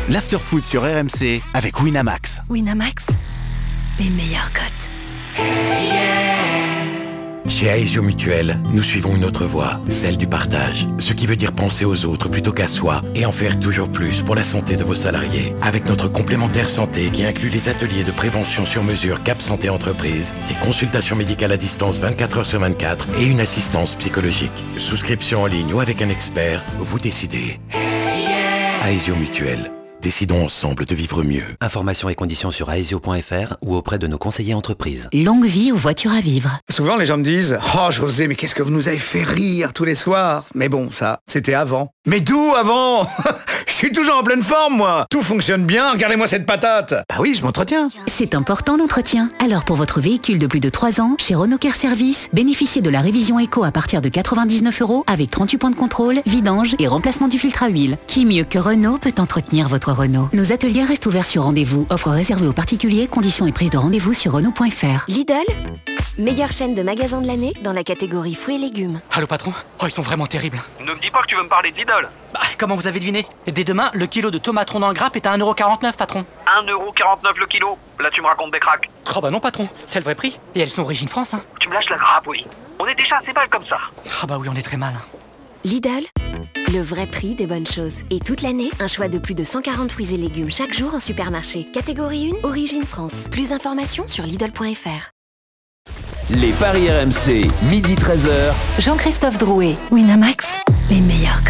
M: L'afterfoot sur RMC avec Winamax.
A: Winamax, les meilleurs cotes.
M: Chez Aesio Mutuel, nous suivons une autre voie, celle du partage. Ce qui veut dire penser aux autres plutôt qu'à soi et en faire toujours plus pour la santé de vos salariés. Avec notre complémentaire santé qui inclut les ateliers de prévention sur mesure Cap Santé Entreprise, des consultations médicales à distance 24 heures sur 24 et une assistance psychologique. Souscription en ligne ou avec un expert, vous décidez. Aesio Mutuel. Décidons ensemble de vivre mieux.
N: Informations et conditions sur aesio.fr ou auprès de nos conseillers entreprises.
A: Longue vie aux voitures à vivre.
O: Souvent, les gens me disent Oh, José, mais qu'est-ce que vous nous avez fait rire tous les soirs Mais bon, ça, c'était avant. Mais d'où avant? Je suis toujours en pleine forme, moi Tout fonctionne bien, regardez-moi cette patate Bah oui, je m'entretiens
A: C'est important l'entretien. Alors pour votre véhicule de plus de 3 ans, chez Renault Care Service, bénéficiez de la révision éco à partir de 99 euros avec 38 points de contrôle, vidange et remplacement du filtre à huile. Qui mieux que Renault peut entretenir votre Renault? Nos ateliers restent ouverts sur rendez-vous. Offre réservée aux particuliers, conditions et prise de rendez-vous sur Renault.fr.
P: Lidl, meilleure chaîne de magasins de l'année dans la catégorie fruits et légumes.
Q: Allô patron? Oh ils sont vraiment terribles.
R: Ne me dis pas que tu veux me parler de Lidl
Q: Bah, comment vous avez deviné? Dès demain, le kilo de tomates rondes en grappe est à 1,49€ patron.
R: 1,49€ le kilo Là tu me racontes des cracks.
Q: Oh bah non patron, c'est le vrai prix. Et elles sont origine France hein.
R: Tu me lâches la grappe, oui. On est déjà assez mal comme ça.
Q: Ah bah oui on est très mal. hein.
P: Lidl, le vrai prix des bonnes choses. Et toute l'année, un choix de plus de 140 fruits et légumes chaque jour en supermarché. Catégorie 1, Origine France. Plus d'informations sur Lidl.fr.
C: Les paris RMC, midi 13h.
A: Jean-Christophe Drouet, Winamax, les meilleurs.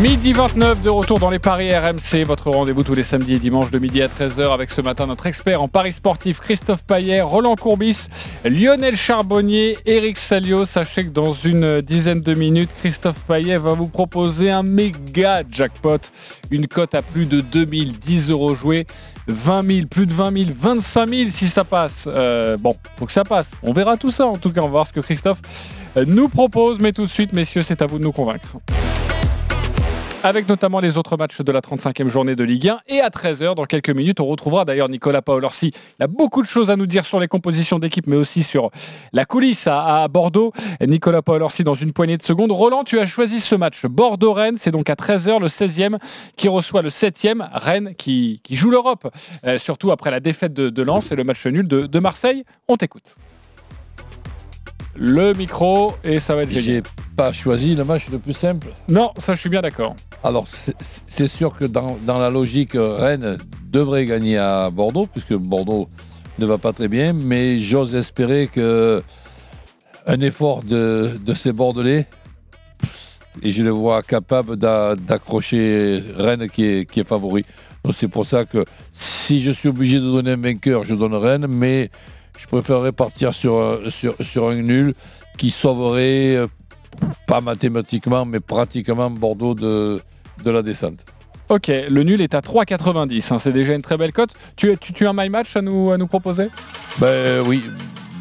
B: Midi 29 de retour dans les paris RMC, votre rendez-vous tous les samedis et dimanches de midi à 13h avec ce matin notre expert en paris sportif Christophe Paillet, Roland Courbis, Lionel Charbonnier, Eric Salio. Sachez que dans une dizaine de minutes, Christophe Paillet va vous proposer un méga jackpot, une cote à plus de 2010 euros joués. 20 000, plus de 20 000, 25 000 si ça passe. Euh, bon, faut que ça passe. On verra tout ça en tout cas, on va voir ce que Christophe euh, nous propose. Mais tout de suite, messieurs, c'est à vous de nous convaincre avec notamment les autres matchs de la 35e journée de Ligue 1. Et à 13h, dans quelques minutes, on retrouvera d'ailleurs Nicolas Paolorsi. Il a beaucoup de choses à nous dire sur les compositions d'équipe, mais aussi sur la coulisse à, Bordeaux. Nicolas Paolorsi dans une poignée de secondes. Roland, tu as choisi ce match. Bordeaux-Rennes, c'est donc à 13h, le 16e qui reçoit le 7e. Rennes qui, joue l'Europe, euh, surtout après la défaite de, Lens et le match nul de Marseille. On t'écoute le micro et ça va être
D: J'ai pas choisi le match le plus simple.
B: Non, ça je suis bien d'accord.
D: Alors c'est- sûr que dans, dans la logique, Rennes devrait gagner à Bordeaux, puisque Bordeaux ne va pas très bien, mais j'ose espérer que un effort de, de ces Bordelais, et je les vois capables d'a- d'accrocher Rennes qui est, qui est favori. Donc c'est pour ça que si je suis obligé de donner un vainqueur, je donne Rennes, mais je préférerais partir sur, un- sur, sur un nul qui sauverait, euh, pas mathématiquement, mais pratiquement Bordeaux de, de la descente.
B: Ok, le nul est à 3,90. hein, c'est déjà une très belle cote. Tu, tu, tu as un my match à nous, à nous proposer?
D: Ben oui,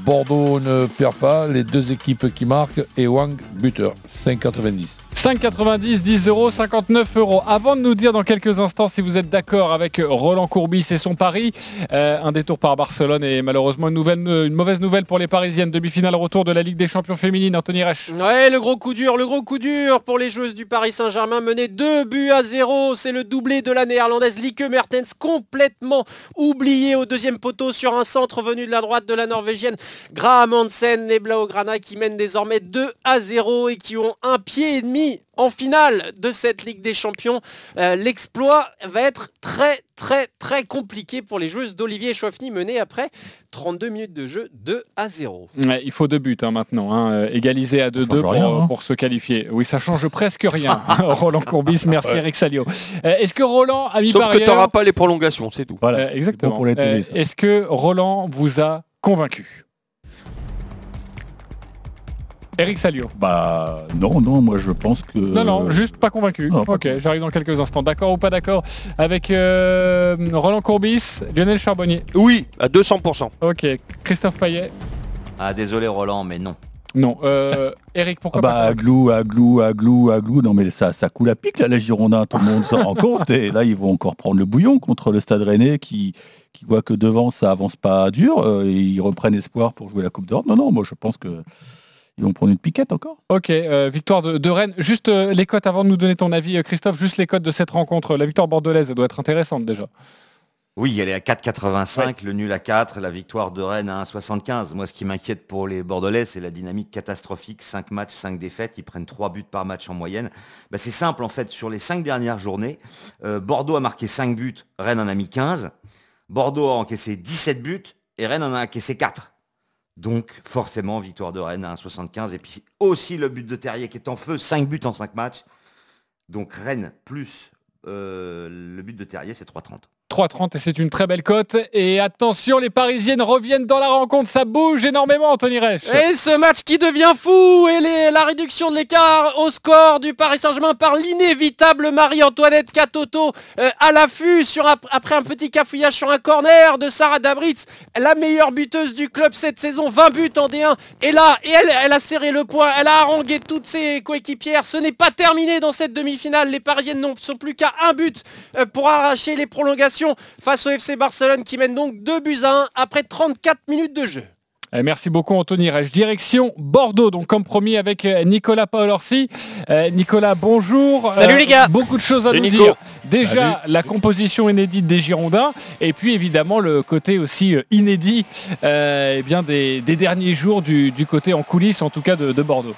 D: Bordeaux ne perd pas, les deux équipes qui marquent, et Wang buteur, 5,90.
B: 5,90, 10 euros, 59 euros. Avant de nous dire dans quelques instants si vous êtes d'accord avec Roland Courbis et son pari, euh, un détour par Barcelone et malheureusement une, mauvaise nouvelle pour les Parisiennes. Demi-finale retour de la Ligue des Champions féminines, Anthony Reich.
F: Ouais, le gros coup dur, le gros coup dur pour les joueuses du Paris Saint-Germain mené 2 buts à 0. C'est le doublé de la néerlandaise Lieke Mertens complètement oublié au deuxième poteau sur un centre venu de la droite de la norvégienne Graham Hansen. Les Blaugrana qui mènent désormais 2 à 0 et qui ont un pied et demi en finale de cette Ligue des Champions. Euh, L'exploit va être très très très compliqué pour les joueuses d'Olivier Chouafny menées après 32 minutes de jeu 2 à 0.
B: Ouais, il faut deux buts hein, maintenant, hein, euh, égalisé à 2-2 pour,
I: rien, hein.
B: pour se qualifier. Oui, ça change presque rien. Roland Courbis, merci Eric Salio. Euh, Est-ce que Roland a mis
E: Sauf
B: par
E: que tu n'auras pas les prolongations, c'est tout.
I: Voilà,
B: Euh, exactement.
I: Bon
B: Euh. Est-ce que Roland vous a convaincu? Eric Salio.
I: Bah non, non, moi je pense que.
B: Non, non, juste pas convaincu.
I: non, pas
B: ok, j'arrive dans quelques instants. D'accord ou pas d'accord avec euh, Roland Courbis, Lionel Charbonnier
E: Oui, à 200%.
B: Ok, Christophe Payet
G: Ah désolé Roland, mais non.
B: Non. Euh, Eric,
I: Ah
B: pourquoi
I: bah
B: pas
I: aglou, aglou, aglou, aglou. Non mais ça, ça coule à pic là, les Girondins, tout le monde s'en rend compte. Et là, ils vont encore prendre le bouillon contre le Stade Rennais qui, qui voit que devant ça avance pas dur. euh, et ils reprennent espoir pour jouer la Coupe d'Europe. Non, non, moi je pense que ils vont prendre une piquette encore.
B: Ok, euh, victoire de, de Rennes. Juste euh, les cotes avant de nous donner ton avis, euh, Christophe, juste les cotes de cette rencontre. La victoire bordelaise, elle doit être intéressante déjà.
G: Oui, elle est à 4,85, le nul à 4, la victoire de Rennes à 1,75. Moi, ce qui m'inquiète pour les Bordelais, c'est la dynamique catastrophique. 5 matchs, 5 défaites, ils prennent 3 buts par match en moyenne. Bah, c'est simple, en fait, sur les 5 dernières journées, euh, Bordeaux a marqué 5 buts, Rennes en a mis 15. Bordeaux a encaissé 17 buts et Rennes en a encaissé 4. Donc, forcément, victoire de Rennes à 1,75. Et puis aussi le but de Terrier qui est en feu, 5 buts en 5 matchs. Donc, Rennes plus euh, le but de Terrier, c'est 3,30.
B: 3,30 et c'est une très belle cote. Et attention, les Parisiennes reviennent dans la rencontre. Ça bouge énormément, Anthony Reich.
F: Et ce match qui devient fou et la réduction de l'écart au score du Paris Saint-Germain par l'inévitable Marie-Antoinette Catoto euh, à l'affût après un petit cafouillage sur un corner de Sarah Dabritz, la meilleure buteuse du club cette saison, 20 buts en D1. Et là, et elle, elle a serré le point, elle a harangué toutes ses coéquipières. Ce n'est pas terminé dans cette demi-finale. Les Parisiennes n'ont sont plus qu'à un but euh, pour arracher les prolongations face au FC Barcelone qui mène donc 2 buts à 1 après 34 minutes de jeu.
B: Eh, Merci beaucoup Anthony Reich. Direction Bordeaux, donc comme promis avec euh, Nicolas Paolorsi. Euh, Nicolas, bonjour.
F: Salut les gars.
B: Beaucoup de choses à
F: Salut
B: nous
F: Nico.
B: dire. Déjà la composition inédite des Girondins et puis évidemment le côté aussi euh, inédit euh, eh bien des, des derniers jours du, du côté en coulisses en tout cas de, de Bordeaux.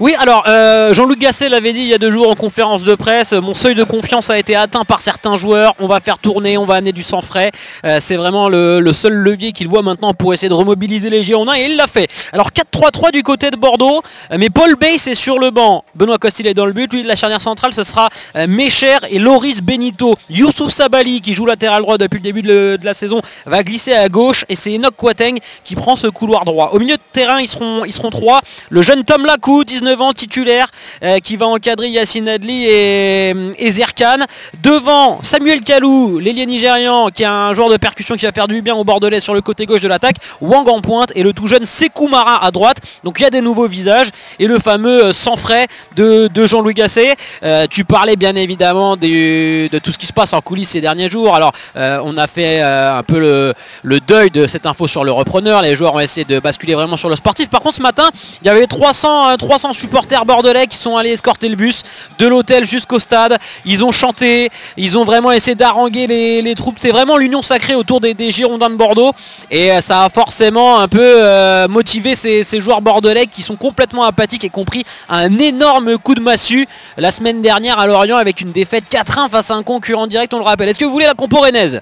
S: Oui, alors euh, Jean-Luc Gasset l'avait dit il y a deux jours en conférence de presse, mon seuil de confiance a été atteint par certains joueurs, on va faire tourner, on va amener du sang frais. Euh, c'est vraiment le, le seul levier qu'il voit maintenant pour essayer de remobiliser les Girondins et il l'a fait. Alors 4-3-3 du côté de Bordeaux, mais Paul Bass est sur le banc. Benoît Costil est dans le but. Lui, de la charnière centrale, ce sera euh, Mecher et Loris Benito. Youssouf Sabali, qui joue latéral droit depuis le début de, la saison, va glisser à gauche et c'est Enoch Kouateng qui prend ce couloir droit. Au milieu de terrain, ils seront, ils trois. Le jeune Tom Lacou, 19 ans, titulaire, euh, qui va encadrer Yacine Adli et, et Zerkan. Devant, Samuel Kalou, l'ailier nigérian, qui est un joueur de percussion qui va faire du bien au Bordelais sur le côté gauche de l'attaque. Wang en pointe et le tout jeune Sekou Mara à droite. Donc il y a des nouveaux visages et le fameux euh, sans frais de, Jean-Louis Gasset. Euh, tu parlais bien évidemment des- de tout ce qui se passe en coulisses ces derniers jours. Alors euh, on a fait euh, un peu le, deuil de cette info sur le repreneur. Les joueurs ont essayé de basculer vraiment sur le sportif. Par contre ce matin, il y avait 300, euh, 300 supporters bordelais qui sont allés escorter le bus de l'hôtel jusqu'au stade. Ils ont chanté, ils ont vraiment essayé d'haranguer les, troupes. C'est vraiment l'union sacrée autour des, Girondins de Bordeaux. Et euh, ça a forcément un peu euh, motivé ces, ces joueurs bordelais qui sont complètement apathiques et compris un énorme coup de massue la semaine dernière à Lorient avec une défaite 4-1 face à un concurrent direct, on le rappelle. Est-ce que vous voulez la compo rennaise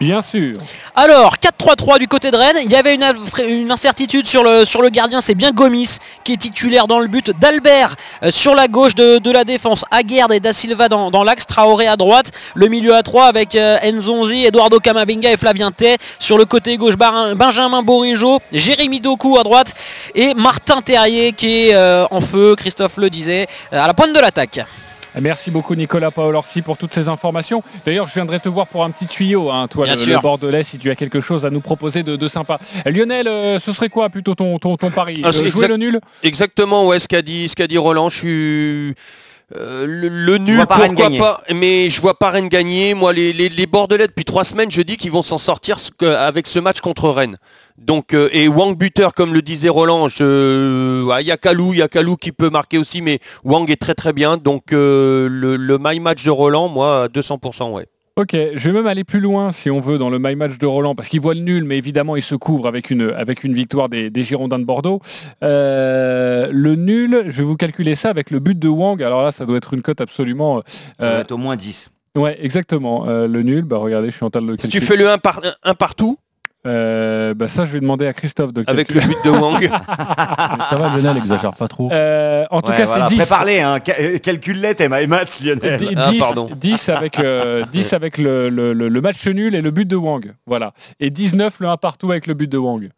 B: Bien sûr.
S: alors, 4-3-3 du côté de Rennes. Il y avait une, une incertitude sur le, sur le gardien. C'est bien Gomis qui est titulaire dans le but. D'Albert euh, sur la gauche de, de la défense. Aguerd et Da Silva dans, dans l'axe. Traoré à droite. Le milieu à 3 avec euh, Nzonzi, Eduardo Camavinga et Flavien Tay. Sur le côté gauche, Barin- Benjamin Bourigeau. Jérémy Doku à droite. Et Martin Terrier qui est euh, en feu, Christophe le disait, euh, à la pointe de l'attaque.
B: Merci beaucoup Nicolas Paolorsi pour toutes ces informations. D'ailleurs, je viendrai te voir pour un petit tuyau, hein, toi
S: Bien
B: le, Bordelais, si tu as quelque chose à nous proposer de, de sympa. Lionel, euh, ce serait quoi plutôt ton, ton, ton pari?
E: Ah,
B: Euh, Jouer le nul?
E: Exactement, ouais, ce qu'a dit, ce qu'a dit Roland, je suis euh, le, le nul,
G: pas
E: pourquoi pas, mais je vois pas Rennes gagner. Moi, les, les, les Bordelais depuis trois semaines, je dis qu'ils vont s'en sortir ce que- avec ce match contre Rennes. Donc euh, et Wang buteur, comme le disait Roland, je, ouais, il y a Kalou, il y a Kalou qui peut marquer aussi, mais Wang est très très bien. Donc euh, le, le my match de Roland, moi, à 200%, ouais.
B: Ok, je vais même aller plus loin si on veut dans le my match de Roland parce qu'il voit le nul, mais évidemment il se couvre avec une, avec une victoire des, des Girondins de Bordeaux. Euh, le nul, je vais vous calculer ça avec le but de Wang. Alors là, ça doit être une cote absolument.
G: Ça doit
B: euh,
G: être au moins 10.
B: ouais, exactement. Euh, le nul, bah regardez, je suis en train de le
E: Si tu fais le 1 par, un partout,
B: Euh, bah ça, je vais demander à Christophe de
E: avec le but de Wang,
I: ça va, Lionel, exagère pas trop.
B: Euh, en tout
G: Ouais,
B: cas,
G: voilà,
B: c'est 10.
G: Prépare-les, hein. ca- euh, calcule-les tes maths, Lionel.
B: Dix-
E: Ah,
B: 10,
E: pardon.
B: 10 avec, euh, 10 avec le, le- le- le match nul et le but de Wang. Voilà. Et 19 le 1 partout avec le but de Wang.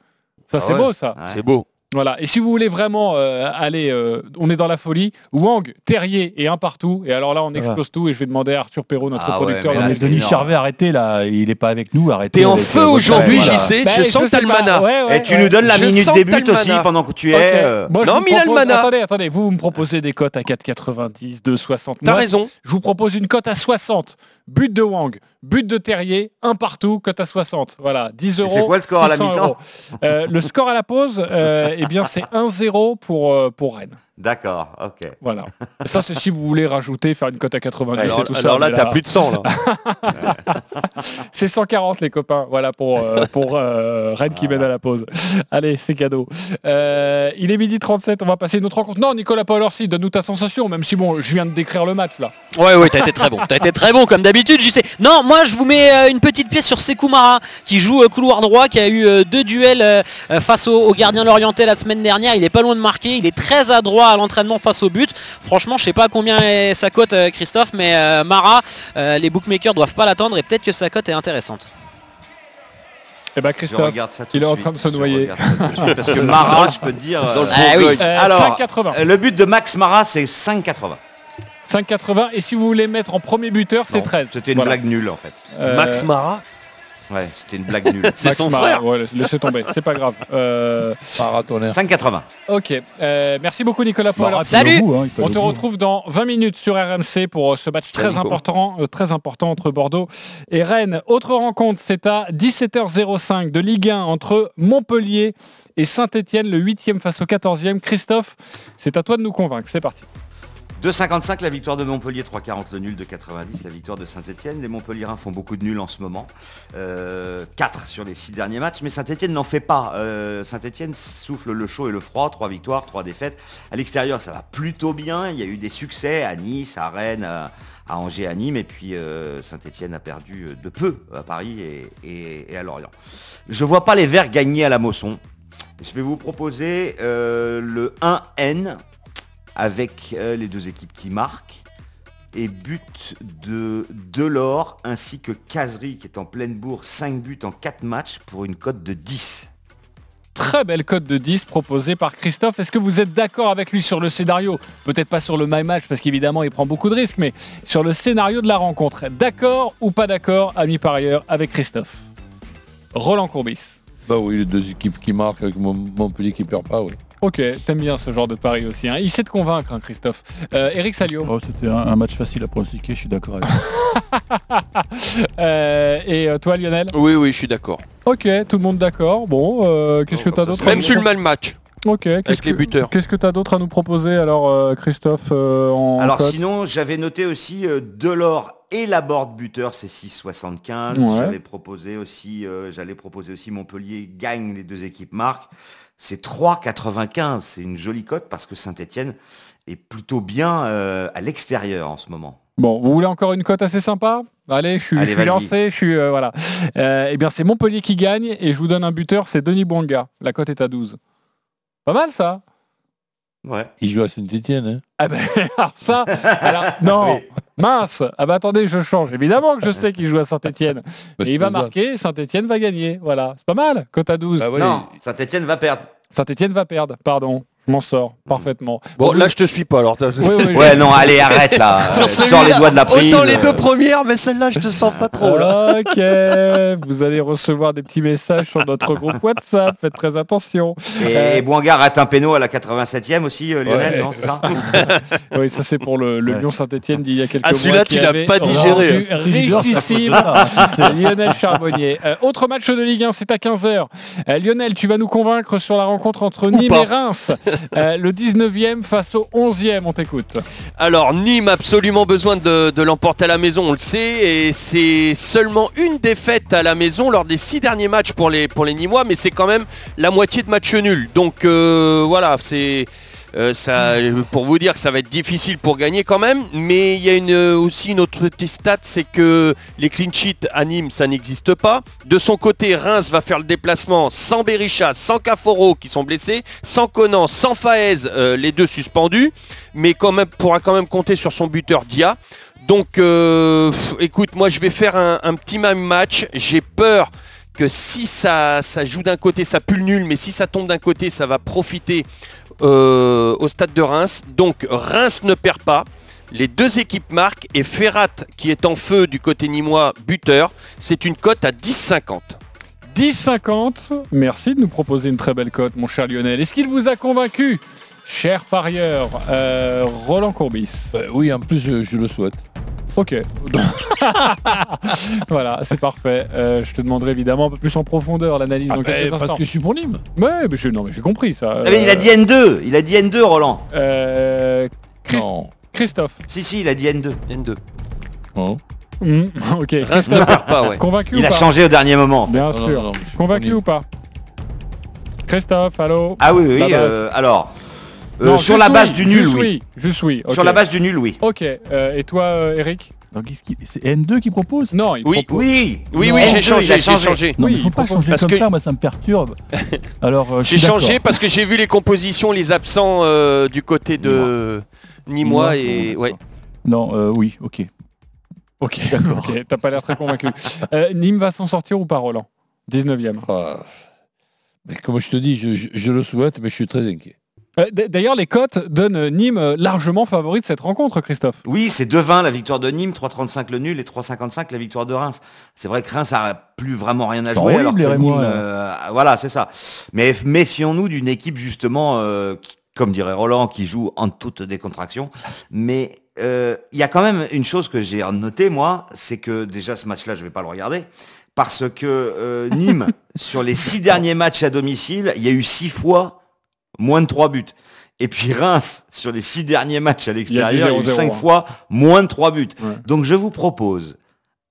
B: Ça,
G: Ah
B: c'est
G: ouais.
B: beau, ça.
G: Ouais.
E: c'est beau.
B: Voilà. Et si vous voulez vraiment euh, aller, euh, on est dans la folie, Wang, Terrier et un partout. Et alors là, on explose tout et je vais demander à Arthur Perrault, notre
G: Ah ouais,
B: producteur.
G: mais
B: dans
G: là,
B: les-
I: Mais Denis. Charvet, arrêtez là, il est pas avec nous, arrêtez.
E: T'es en feu
I: euh,
E: aujourd'hui,
I: voilà.
E: JC,
B: Bah,
E: je sens que
B: sais
E: t'as le
B: pas.
E: mana.
B: Ouais, ouais,
G: Et tu
B: ouais.
G: nous donnes la
E: Je
G: minute des buts aussi pendant que tu es. euh,
B: Moi,
E: Non, mais il a le
B: propose-
E: mana.
B: Attendez, attendez, vous, vous me proposez des cotes à 4,90, 2,60.
E: T'as raison.
B: Je vous propose une cote à 60. But de Wang, but de Terrier, un partout, cote à 60. Voilà, 10 euros.
G: c'est quoi le score à la
B: 600
G: mi-temps.
B: Euh, Le score à la pause, euh, eh bien, c'est 1-0 pour, euh, pour Rennes.
G: D'accord, ok.
B: Voilà. Ça, c'est si vous voulez rajouter, faire une cote à 90
E: Alors,
B: et tout ça.
E: alors là, t'as plus de sang, là.
B: C'est 140 les copains, voilà pour, euh, pour euh, Rennes qui mène à la pause. Allez, c'est cadeau. Euh, il est midi 37, on va passer une autre rencontre. Non, Nicolas Paolorsi, donne-nous ta sensation, même si bon, je viens de décrire le match là.
S: Ouais, ouais, t'as été très bon. T'as été très bon comme d'habitude, j'y sais. Non, moi je vous mets euh, une petite pièce sur Sekou Mara qui joue euh, couloir droit, qui a eu euh, deux duels face au, au gardien lorientais la semaine dernière. Il est pas loin de marquer. Il est très adroit à l'entraînement face au but. Franchement, je sais pas combien est sa cote, euh, Christophe, mais euh, Mara, euh, les bookmakers doivent pas l'attendre et peut-être que sa cote est intéressante.
B: Eh ben Christophe, il est en train de se
G: Je
B: noyer.
G: Parce que Mara, je peux te dire. euh,
S: Ah oui.
G: Alors,
B: 5,80.
G: euh, le but de Max Mara, c'est 5,80.
B: 5,80 et si vous voulez mettre en premier buteur, c'est
G: Non,
B: 13.
G: C'était une
B: Voilà.
G: blague nulle en fait.
B: Euh,
E: Max Mara
G: Ouais, c'était une blague nulle.
E: C'est son
B: Mara,
E: frère.
B: ouais, laissez tomber, c'est pas grave. Euh,
D: Marathonnaire.
G: 5,80.
B: ok, Euh, merci beaucoup Nicolas
I: Bon, rapide au
S: Salut
I: bout, hein,
B: On te
I: bout.
B: retrouve dans 20 minutes sur RMC pour euh, ce match très
E: Nico.
B: important, euh, très important entre Bordeaux et Rennes. Autre rencontre, c'est à 17h05 de Ligue 1 entre Montpellier et Saint-Etienne, le 8e face au 14e. Christophe, c'est à toi de nous convaincre. C'est parti.
G: 2,55 la victoire de Montpellier, 3,40 le nul de 90 la victoire de Saint-Etienne. Les Montpelliérains font beaucoup de nuls en ce moment. Euh, 4 sur les 6 derniers matchs, mais Saint-Etienne n'en fait pas. Euh, Saint-Etienne souffle le chaud et le froid, 3 victoires, 3 défaites. À l'extérieur, ça va plutôt bien. Il y a eu des succès à Nice, à Rennes, à, Angers, à Nîmes. Et puis euh, Saint-Etienne a perdu de peu à Paris et, à Lorient. Je vois pas les Verts gagner à la Mosson. Je vais vous proposer euh, le 1N avec euh, les deux équipes qui marquent et but de Delors ainsi que Casery qui est en pleine bourre, 5 buts en 4 matchs pour une cote de 10.
B: Très belle cote de 10 proposée par Christophe. Est-ce que vous êtes d'accord avec lui sur le scénario? Peut-être pas sur le my match parce qu'évidemment il prend beaucoup de risques, mais sur le scénario de la rencontre. D'accord ou pas d'accord, ami parieur, avec Christophe? Roland Courbis.
D: Bah oui, les deux équipes qui marquent avec Mon- Montpellier qui perd pas, oui.
B: Ok, t'aimes bien ce genre de pari aussi. hein. Il sait te convaincre, hein, Christophe. Euh, Eric Salio.
I: Oh, C'était un, un match facile à pronostiquer, je suis d'accord avec
B: Euh, et euh, toi Lionel?
E: Oui, oui, je suis d'accord.
B: Ok, tout le monde d'accord. Bon, euh, qu'est-ce que t'as d'autre à
E: Même
B: nous
E: sur le même match.
B: Ok, qu'est-ce
E: Avec les buteurs.
B: Qu'est-ce que t'as d'autre à nous proposer alors euh, Christophe euh, en
G: Alors sinon, j'avais noté aussi euh, Delors et la board buteur, c'est 6,75.
B: Ouais.
G: J'avais proposé aussi, euh, j'allais proposer aussi Montpellier gagne les deux équipes marquent. C'est 3,95. C'est une jolie cote parce que Saint-Etienne est plutôt bien euh, à l'extérieur en ce moment.
B: Bon, vous voulez encore une cote assez sympa? Allez, je suis,
G: Allez,
B: je suis
G: vas-y.
B: lancé, je suis euh, voilà. Euh, eh bien, c'est Montpellier qui gagne et je vous donne un buteur, c'est Denis Bouanga. La cote est à 12. Pas mal ça?
G: Ouais.
D: Il joue à Saint-Etienne, hein
B: Ah ben, alors ça, alors, non, mince. Ah ben attendez, je change. Évidemment que je sais qu'il joue à Saint-Etienne.
D: Bah,
B: Et il va marquer, Saint-Etienne va gagner. Voilà, c'est pas mal. Cote à 12.
D: Bah ouais,
G: Non, Saint-Etienne va perdre.
B: Saint-Etienne va perdre, pardon. Je m'en sors parfaitement.
E: Bon, là, je te suis pas alors. t'as-
B: Oui, oui,
G: Ouais, non, allez, arrête là.
E: Sur
G: Euh, Sors les doigts de la prise.
E: Autant les
G: euh.
E: deux premières, mais celle-là, je te sens pas trop. Là.
B: Ok, vous allez recevoir des petits messages sur notre groupe WhatsApp, faites très attention.
G: Et,
B: Euh,
G: et Boinga rate un péno à la 87e aussi, euh, Lionel,
B: Ouais.
G: non, c'est ça
B: oui, ça c'est pour le, le Lyon Saint-Etienne d'il y a quelques
E: Ah,
B: mois.
E: celui-là, tu l'as pas digéré.
B: Richissime Lionel Charbonnier. Euh, autre match de Ligue 1, c'est à 15h. Lionel, tu vas nous convaincre sur la rencontre entre Nîmes
E: pas.
B: et Reims. Euh, le 19e face au 11e, on t'écoute.
E: Alors Nîmes a absolument besoin de, l'emporter à la maison, on le sait, et c'est seulement une défaite à la maison lors des six derniers matchs pour les, pour les Nîmois, mais c'est quand même la moitié de match nul. Donc euh, voilà, c'est euh, pour vous dire que ça va être difficile pour gagner quand même, mais il y a euh, aussi une autre petite stat, c'est que les clean sheets à Nîmes, ça n'existe pas. De son côté, Reims va faire le déplacement sans Berisha, sans Caforo qui sont blessés, sans Conan, sans Faez, euh, les deux suspendus, mais pourra quand même compter sur son buteur Dia. Donc écoute, moi je vais faire un, un petit même match. J'ai peur que si ça, ça joue d'un côté, ça pue le nul, mais si ça tombe d'un côté, ça va profiter euh, au stade de Reims. Donc Reims ne perd pas. Les deux équipes marquent et Ferrat qui est en feu du côté nîmois buteur, c'est une cote à 10,50.
B: 10,50. Merci de nous proposer une très belle cote, mon cher Lionel. Est-ce qu'il vous a convaincu, cher parieur euh, Roland Courbis?
D: Bah oui, en plus, je, je le souhaite.
B: Ok. voilà, c'est parfait. Euh, je te demanderai évidemment un peu plus en profondeur l'analyse
D: Ah
B: dans
D: ben,
B: quelques
D: parce
B: instants.
D: que je suis pour Nîmes.
B: Ouais, mais j'ai- non, mais j'ai compris ça.
G: Ah, mais Il a dit N2, il a dit N2, Roland.
B: Euh, Christ-
D: Non.
B: Christophe.
G: Si, si, il a dit N2.
E: N2.
D: Non.
B: Hmm, ok.
E: Reims ne perd pas, ouais.
B: Convaincu
G: Il
B: ou
G: a
B: pas
G: changé au dernier moment.
B: Bien
D: Non, non,
B: sûr.
D: non, non, je suis
B: Convaincu ou pas Christophe, allô
G: Ah oui, oui, euh, alors, euh,
B: Non,
G: sur la base
B: oui,
G: du nul,
B: juste
G: oui.
B: Juste oui. ok.
G: Sur la base du nul, oui.
B: Ok. euh, et toi, euh, Eric?
I: C'est N2 qui propose?
B: Non, il
E: Oui.
B: propose-
G: Oui,
E: Oui, oui, j'ai
G: N2,
E: changé, j'ai changé.
I: Non, mais faut pas changer
E: parce
I: comme
E: que-
I: ça, moi ça me perturbe. Alors, euh,
E: J'ai
I: d'accord.
E: changé parce que j'ai vu les compositions, les absents euh, du côté de Nîmois et ouais.
I: Non, euh, oui, ok.
B: Ok, ok, t'as pas l'air très convaincu. Euh, Nîmes va s'en sortir ou pas, Roland? 19e.
D: Ah. Mais comme je te dis, je, je- je le souhaite, mais je suis très inquiet.
B: Euh, D'ailleurs, les cotes donnent euh, Nîmes euh, largement favori de cette rencontre, Christophe.
G: Oui, c'est 2-20 la victoire de Nîmes, 3-35 le nul et 3-55 la victoire de Reims. C'est vrai que Reims a plus vraiment rien à jouer. alors que Nîmes, euh, voilà, c'est ça. Mais méfions-nous d'une équipe justement, euh, qui, comme dirait Roland, qui joue en toute décontraction. Mais euh, il y a quand même une chose que j'ai noté moi, c'est que déjà ce match-là, je vais pas le regarder. Parce que euh, Nîmes, sur les six derniers matchs à domicile, il y a eu six fois moins de trois buts. Et puis Reims, sur les six derniers matchs à l'extérieur, il y a eu
B: 0-0,
G: cinq
B: hein.
G: fois moins de trois buts.
B: Ouais.
G: Donc je vous propose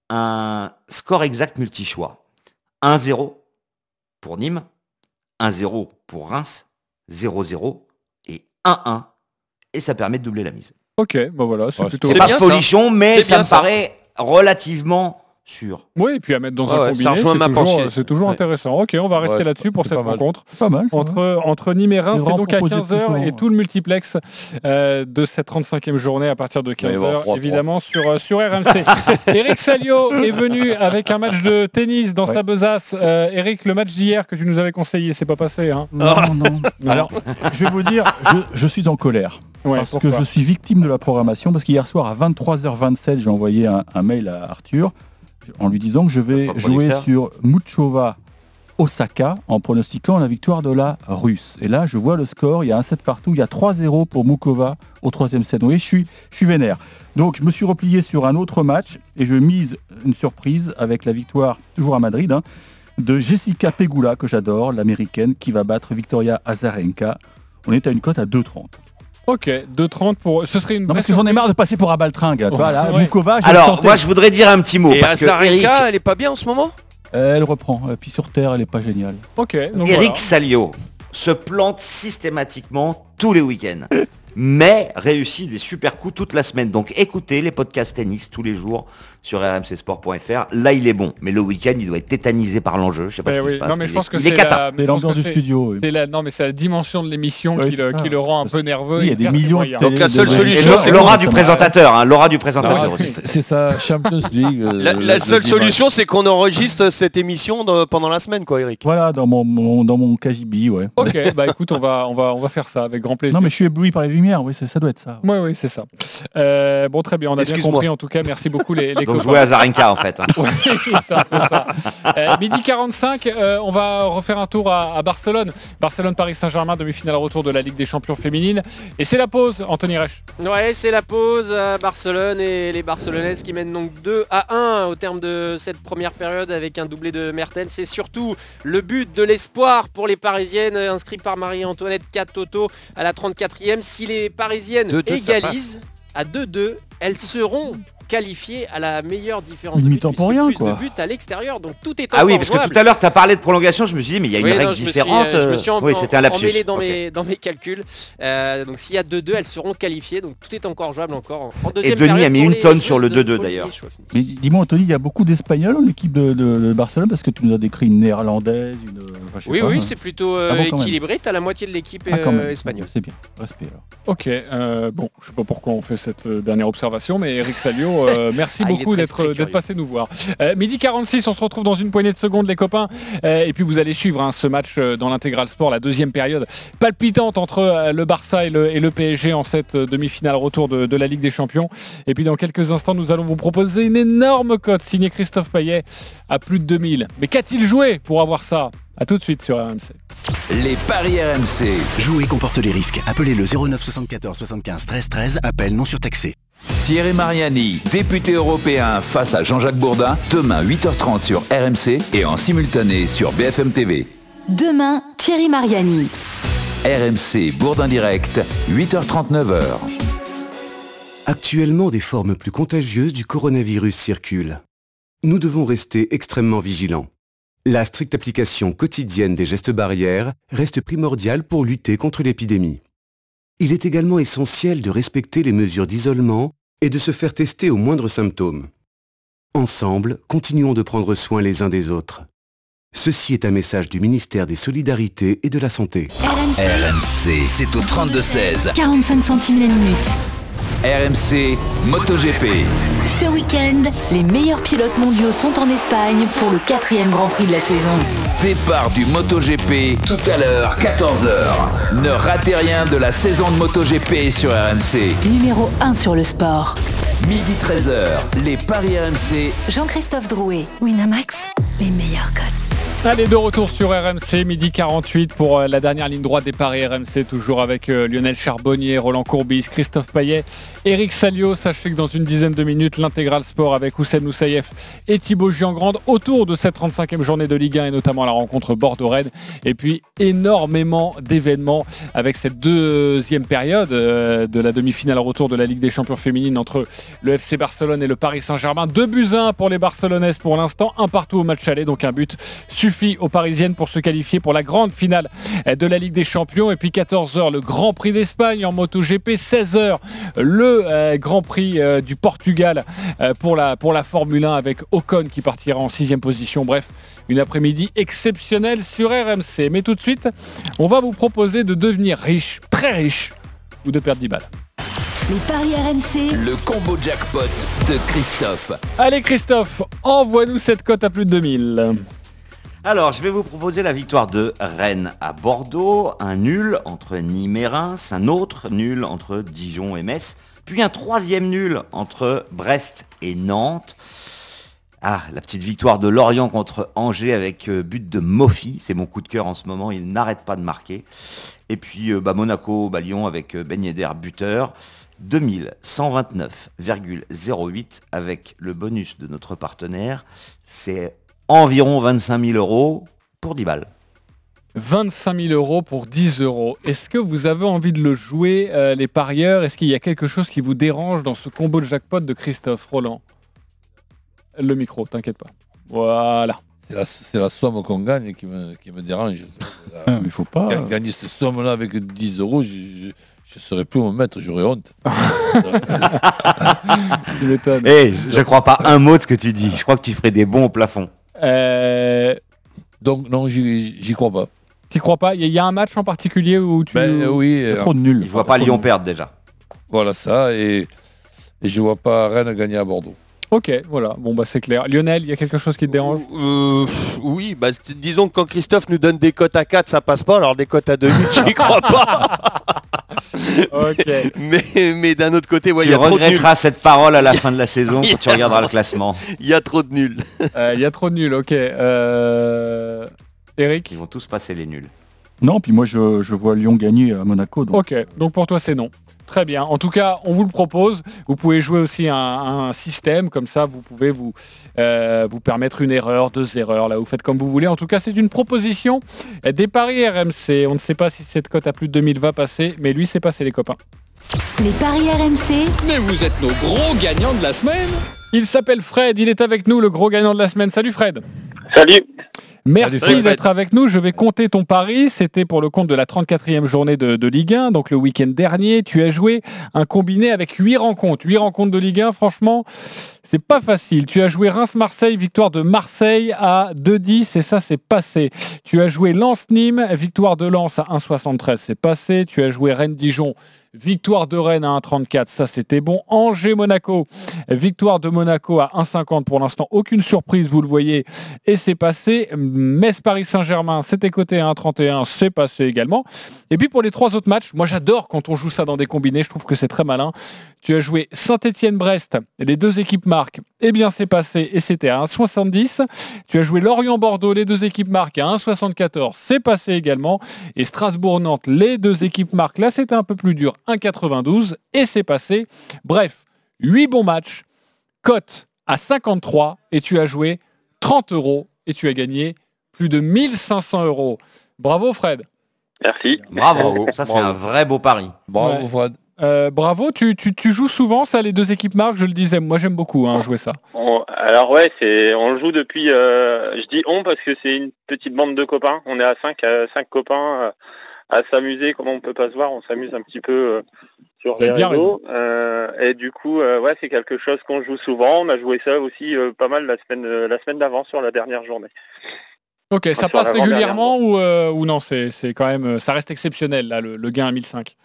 G: un score exact multi-choix. 1-0 pour Nîmes, 1-0 pour Reims, 0-0 et 1-1. Et ça permet de doubler la mise.
B: Ok, bah voilà, c'est
D: Ouais,
B: plutôt...
G: C'est pas folichon, mais ça me
E: ça.
G: paraît relativement sûr.
B: Oui, et puis à mettre dans
E: Ouais,
B: un
E: ouais,
B: combiné,
E: ça rejoint
B: c'est
E: ma
B: toujours,
E: pensée.
B: c'est toujours
E: Ouais.
B: intéressant. Ok, on va rester
D: Ouais,
B: là-dessus pour
D: pas
B: cette
D: mal.
B: rencontre.
I: Pas mal.
B: Entre, entre Nîmes et Reims,
I: C'est
B: donc à
I: proposé
B: 15h
I: plus
B: et tout le multiplex euh, de cette 35e journée à partir de
D: va y avoir
B: 15h,
D: trois,
B: évidemment sur, euh, sur RMC. Eric Salio est venu avec un match de tennis dans
I: Ouais.
B: sa besace. Euh, Eric, le match d'hier que tu nous avais conseillé, c'est pas passé. Hein
I: Non, non. Alors, je vais vous dire, je, je suis en colère.
B: Ouais,
I: parce
B: pourquoi
I: que je suis victime de la programmation. Parce qu'hier soir, à 23h27, j'ai envoyé un, un mail à Arthur en lui disant que je vais jouer sur Muchova Osaka en pronostiquant la victoire de la Russe. Et là, je vois le score, il y a un set partout, il y a 3-0 pour Mukova au troisième set. Oui, je suis, je suis vénère. Donc, je me suis replié sur un autre match et je mise une surprise avec la victoire, toujours à Madrid, hein, de Jessica Pegula, que j'adore, l'américaine, qui va battre Victoria Azarenka. On est à une cote à 2,30.
B: Ok, 2,30 pour. Ce serait une.
I: Non, parce que j'en ai marre de passer pour là,
B: Ouais.
I: Mukova, je le
G: Alors, moi, je voudrais dire un petit mot.
E: Et
G: parce que
E: Azarenka,
G: Eric,
E: elle est pas bien en ce moment?
I: Euh, Elle reprend. Et puis sur Terre, elle est pas géniale.
B: Ok, donc
G: Eric
B: voilà.
G: Salio se plante systématiquement tous les week-ends. Mais réussit des super coups toute la semaine. Donc écoutez les podcasts tennis tous les jours sur rmcsport.fr. Là, il est bon. Mais le week-end, il doit être tétanisé par l'enjeu. Je sais pas
B: Eh
G: ce qui
B: oui,
G: se passe.
B: Non mais
G: Il
B: je
G: est-
B: pense que c'est la,
I: l'ambiance du
B: c'est-
I: studio. oui.
B: la, non mais c'est la dimension de l'émission
I: Ouais,
B: qui, le,
I: c'est ça.
B: qui le rend un peu nerveux.
I: Oui, il y a des millions de
E: Donc la seule solution, c'est
G: l'aura
I: ça
G: du présentateur. hein, l'aura du présentateur.
D: C'est sa Champions League. euh,
E: La,
D: le
E: seule solution, c'est qu'on enregistre cette émission de- pendant la semaine, quoi, Eric.
I: Voilà, dans mon, mon- dans mon KGB, ouais.
B: Ok, bah écoute, on va, on va, on va faire ça avec grand plaisir.
I: Non, mais je suis ébloui par les lumières, oui, ça, ça doit être ça.
B: Oui, oui, c'est ça. Euh, bon, très bien, on a bien
E: Excuse-moi.
B: compris en tout cas. Merci beaucoup les
G: Donc jouer à Zarenka en fait. hein.
B: Ça. Euh, midi 45, euh, on va refaire un tour à, à Barcelone. Barcelone-Paris Saint-Germain, demi-finale retour de la Ligue des Champions féminine. Et c'est la pause, Anthony Reich.
F: Ouais, c'est la pause à Barcelone et les Barcelonaises qui mènent donc 2 à 1 au terme de cette première période avec un doublé de Mertens. C'est surtout le but de l'espoir pour les Parisiennes inscrit par Marie-Antoinette Catoto à la 34e. Si les Parisiennes
E: 2-2, ça
F: égalisent à 2-2, elles seront qualifiées à la meilleure différence de but,
I: pour rien,
F: plus
I: quoi.
F: de buts à l'extérieur. Donc tout est
G: Ah oui, parce que tout à l'heure, tu as parlé de prolongation. Je me suis dit, mais il y a une
F: Oui,
G: règle
F: non, je me suis,
G: différente.
F: euh, je me
G: euh,
F: suis en-
G: oui, c'était un
F: en-
G: lapsus.
F: emmêlé dans, mes, dans mes calculs. Euh, donc s'il y a 2-2, elles seront qualifiées. Donc tout est encore jouable encore en- en
G: Et
F: deuxième
G: Denis a mis une tonne sur le
F: joueuses de
G: 2-2
F: Paul
G: d'ailleurs.
I: Mais dis-moi, Anthony, il y a beaucoup d'Espagnols dans l'équipe de, de- de Barcelone parce que tu nous as décrit une néerlandaise, une. enfin, je sais
F: Oui,
I: pas,
F: oui,
I: hein.
F: c'est plutôt euh,
I: Ah bon,
F: équilibré. T'as la moitié de l'équipe
I: Ah, quand
F: euh,
I: même.
F: espagnole.
I: C'est bien, respect alors.
B: Ok, euh, bon, je sais pas pourquoi on fait cette euh, dernière observation, mais Eric Salio, euh, merci
F: Ah,
B: beaucoup d'être passé nous voir. Euh, midi 46, on se retrouve dans une poignée de secondes, les copains, Euh, et puis vous allez suivre hein, ce match euh, dans l'intégral sport, la deuxième période palpitante entre euh, le Barça et le, et le PSG en cette euh, demi-finale retour de, de la Ligue des Champions. Et puis dans quelques instants, nous allons vous proposer une énorme cote signée Christophe Payet à plus de 2000. Mais qu'a-t-il joué pour avoir ça? À tout de suite sur RMC.
C: Les paris RMC.
T: Jouer comporte les risques. Appelez le 09 74 75 13 13. Appel non surtaxé.
C: Thierry Mariani, député européen face à Jean-Jacques Bourdin, demain 8h30 sur RMC et en simultané sur BFM TV.
A: Demain, Thierry Mariani.
C: RMC Bourdin Direct, 8h39h.
T: Actuellement, des formes plus contagieuses du coronavirus circulent. Nous devons rester extrêmement vigilants. La stricte application quotidienne des gestes barrières reste primordiale pour lutter contre l'épidémie. Il est également essentiel de respecter les mesures d'isolement et de se faire tester aux moindres symptômes. Ensemble, continuons de prendre soin les uns des autres. Ceci est un message du ministère des Solidarités et de la Santé.
A: RMC,
C: RMC, c'est au 32-16.
A: 45 centimes la minute.
C: RMC MotoGP.
A: Ce week-end, les meilleurs pilotes mondiaux sont en Espagne pour le quatrième Grand Prix de la saison.
C: Départ du MotoGP tout à l'heure, 14h. Ne ratez rien de la saison de MotoGP sur RMC.
A: Numéro 1 sur le sport.
C: Midi 13h, les paris RMC.
A: Jean-Christophe Drouet, Winamax, les meilleurs codes.
B: Allez, de retour sur RMC, midi 48 pour euh, la dernière ligne droite des paris RMC, toujours avec euh, Lionel Charbonnier, Roland Courbis, Christophe Payet, Eric Salio. Sachez que dans une dizaine de minutes, l'intégral sport avec Oussem Moussaïef et Thibaut Giangrande autour de cette 35e journée de Ligue 1 et notamment la rencontre Bordeaux-Rennes. Et puis énormément d'événements avec cette deuxième période euh, de la demi-finale retour de la Ligue des Champions féminines entre le FC Barcelone et le Paris Saint-Germain. Deux buts à un pour les Barcelonaises pour l'instant, un partout au match aller, donc un but suffisant suffit aux Parisiennes pour se qualifier pour la grande finale de la Ligue des Champions. Et puis 14h, le Grand Prix d'Espagne en MotoGP. 16h, le euh, Grand Prix euh, du Portugal euh, pour, la, pour la Formule 1 avec Ocon qui partira en sixième position. Bref, une après-midi exceptionnelle sur RMC. Mais tout de suite, on va vous proposer de devenir riche, très riche, ou de perdre 10 balles.
A: Les paris RMC.
C: Le combo jackpot de Christophe.
B: Allez Christophe, envoie-nous cette cote à plus de 2000.
G: Alors, je vais vous proposer la victoire de Rennes à Bordeaux, un nul entre Nîmes et Reims, un autre nul entre Dijon et Metz, puis un troisième nul entre Brest et Nantes. Ah, la petite victoire de Lorient contre Angers avec euh, but de Mofi, c'est mon coup de cœur en ce moment, il n'arrête pas de marquer. Et puis euh, bah, Monaco, bah, Lyon avec euh, Ben buteur. 2129,08 avec le bonus de notre partenaire. C'est environ 25 000 euros pour 10 balles.
B: 25 000 euros pour 10 euros. Est-ce que vous avez envie de le jouer, euh, les parieurs? Est-ce qu'il y a quelque chose qui vous dérange dans ce combo de jackpot de Christophe? Roland Le micro, t'inquiète pas. Voilà.
D: C'est la, somme qu'on gagne qui me, qui me dérange.
I: Ah, mais faut pas.
D: Ga- Gagner cette somme-là avec 10 euros, je ne serais plus mon maître, j'aurais honte.
B: Tu m'étonnes.
G: Eh, je ne crois pas un mot de ce que tu dis. Je crois que tu ferais des bons au plafond.
B: Euh,
D: Donc non, j'y crois pas.
B: T'y crois pas? Il y, a- il y a un match en particulier où tu...
D: Ben, euh, oui, euh,
I: trop de nuls.
G: Je vois pas Lyon perdre déjà.
D: voilà ça, et, et je vois pas Rennes gagner à Bordeaux.
B: Ok, voilà. Bon, bah c'est clair. Lionel, il y a quelque chose qui te dérange?
E: Euh, oui, bah, disons que quand Christophe nous donne des cotes à 4, ça passe pas, alors des cotes à 2 j'y crois pas. Mais mais d'un autre côté, ouais, il
G: tu
E: y a trop de nuls.
G: regretteras cette parole à la fin de la saison quand tu regarderas le classement.
E: Il y a trop de nuls.
B: Euh, Il y a trop de nuls, ok. Euh... Eric
G: Ils vont tous passer les nuls.
I: Non, puis moi je, je vois Lyon gagner à Monaco. Donc
B: Ok, donc pour toi c'est non. Très bien. En tout cas, on vous le propose. Vous pouvez jouer aussi un, un système, comme ça vous pouvez vous, euh, vous permettre une erreur, deux erreurs, là vous faites comme vous voulez. En tout cas, c'est une proposition des paris RMC. On ne sait pas si cette cote à plus de 2000 va passer, mais lui c'est passé les copains.
A: Les paris RMC.
U: Mais vous êtes nos gros gagnants de la semaine
B: Il s'appelle Fred, il est avec nous, le gros gagnant de la semaine. Salut Fred.
V: Salut.
B: Merci d'être avec nous. Je vais compter ton pari. C'était pour le compte de la 34e journée de, de Ligue 1, donc le week-end dernier. Tu as joué un combiné avec 8 rencontres. 8 rencontres de Ligue 1, franchement, c'est pas facile. Tu as joué Reims-Marseille, victoire de Marseille à 2-10 et ça c'est passé. Tu as joué Lens-Nîmes, victoire de Lens à 1,73, c'est passé. Tu as joué Rennes-Dijon, victoire de Rennes à 1,34, ça c'était bon. Angers-Monaco, victoire de Monaco à 1,50 pour l'instant. Aucune surprise, vous le voyez, et c'est passé. Metz-Paris-Saint-Germain, c'était coté à 1,31, c'est passé également. Et puis pour les trois autres matchs, moi j'adore quand on joue ça dans des combinés, je trouve que c'est très malin. Tu as joué Saint-Étienne-Brest, les deux équipes marquent, eh bien c'est passé et c'était à 1,70. Tu as joué Lorient-Bordeaux, les deux équipes marquent à 1,74, c'est passé également. Et Strasbourg-Nantes, les deux équipes marquent, là c'était un peu plus dur, 1,92 et c'est passé. Bref, 8 bons matchs, cote à 53 et tu as joué 30 euros et tu as gagné plus de 1500 euros. Bravo Fred.
V: Merci.
G: Bravo, ça c'est un vrai beau pari.
D: Bravo
B: Ouais.
D: Fred.
B: Euh, bravo, tu, tu- tu joues souvent ça, les deux équipes marquent, je le disais, moi j'aime beaucoup hein, jouer ça.
V: On- alors ouais, c'est on le joue depuis. euh, je dis on parce que c'est une petite bande de copains. On est à 5 cinq copains euh, à s'amuser. Comment on peut pas se voir On s'amuse un petit peu euh, sur les réseaux. Euh, et du coup, euh, ouais, c'est quelque chose qu'on joue souvent. On a joué ça aussi euh, pas mal la semaine la semaine d'avant sur la dernière journée.
B: Ok, ça passe régulièrement ou, ou non, c'est quand même, ça reste exceptionnel là, le, le gain à 1005.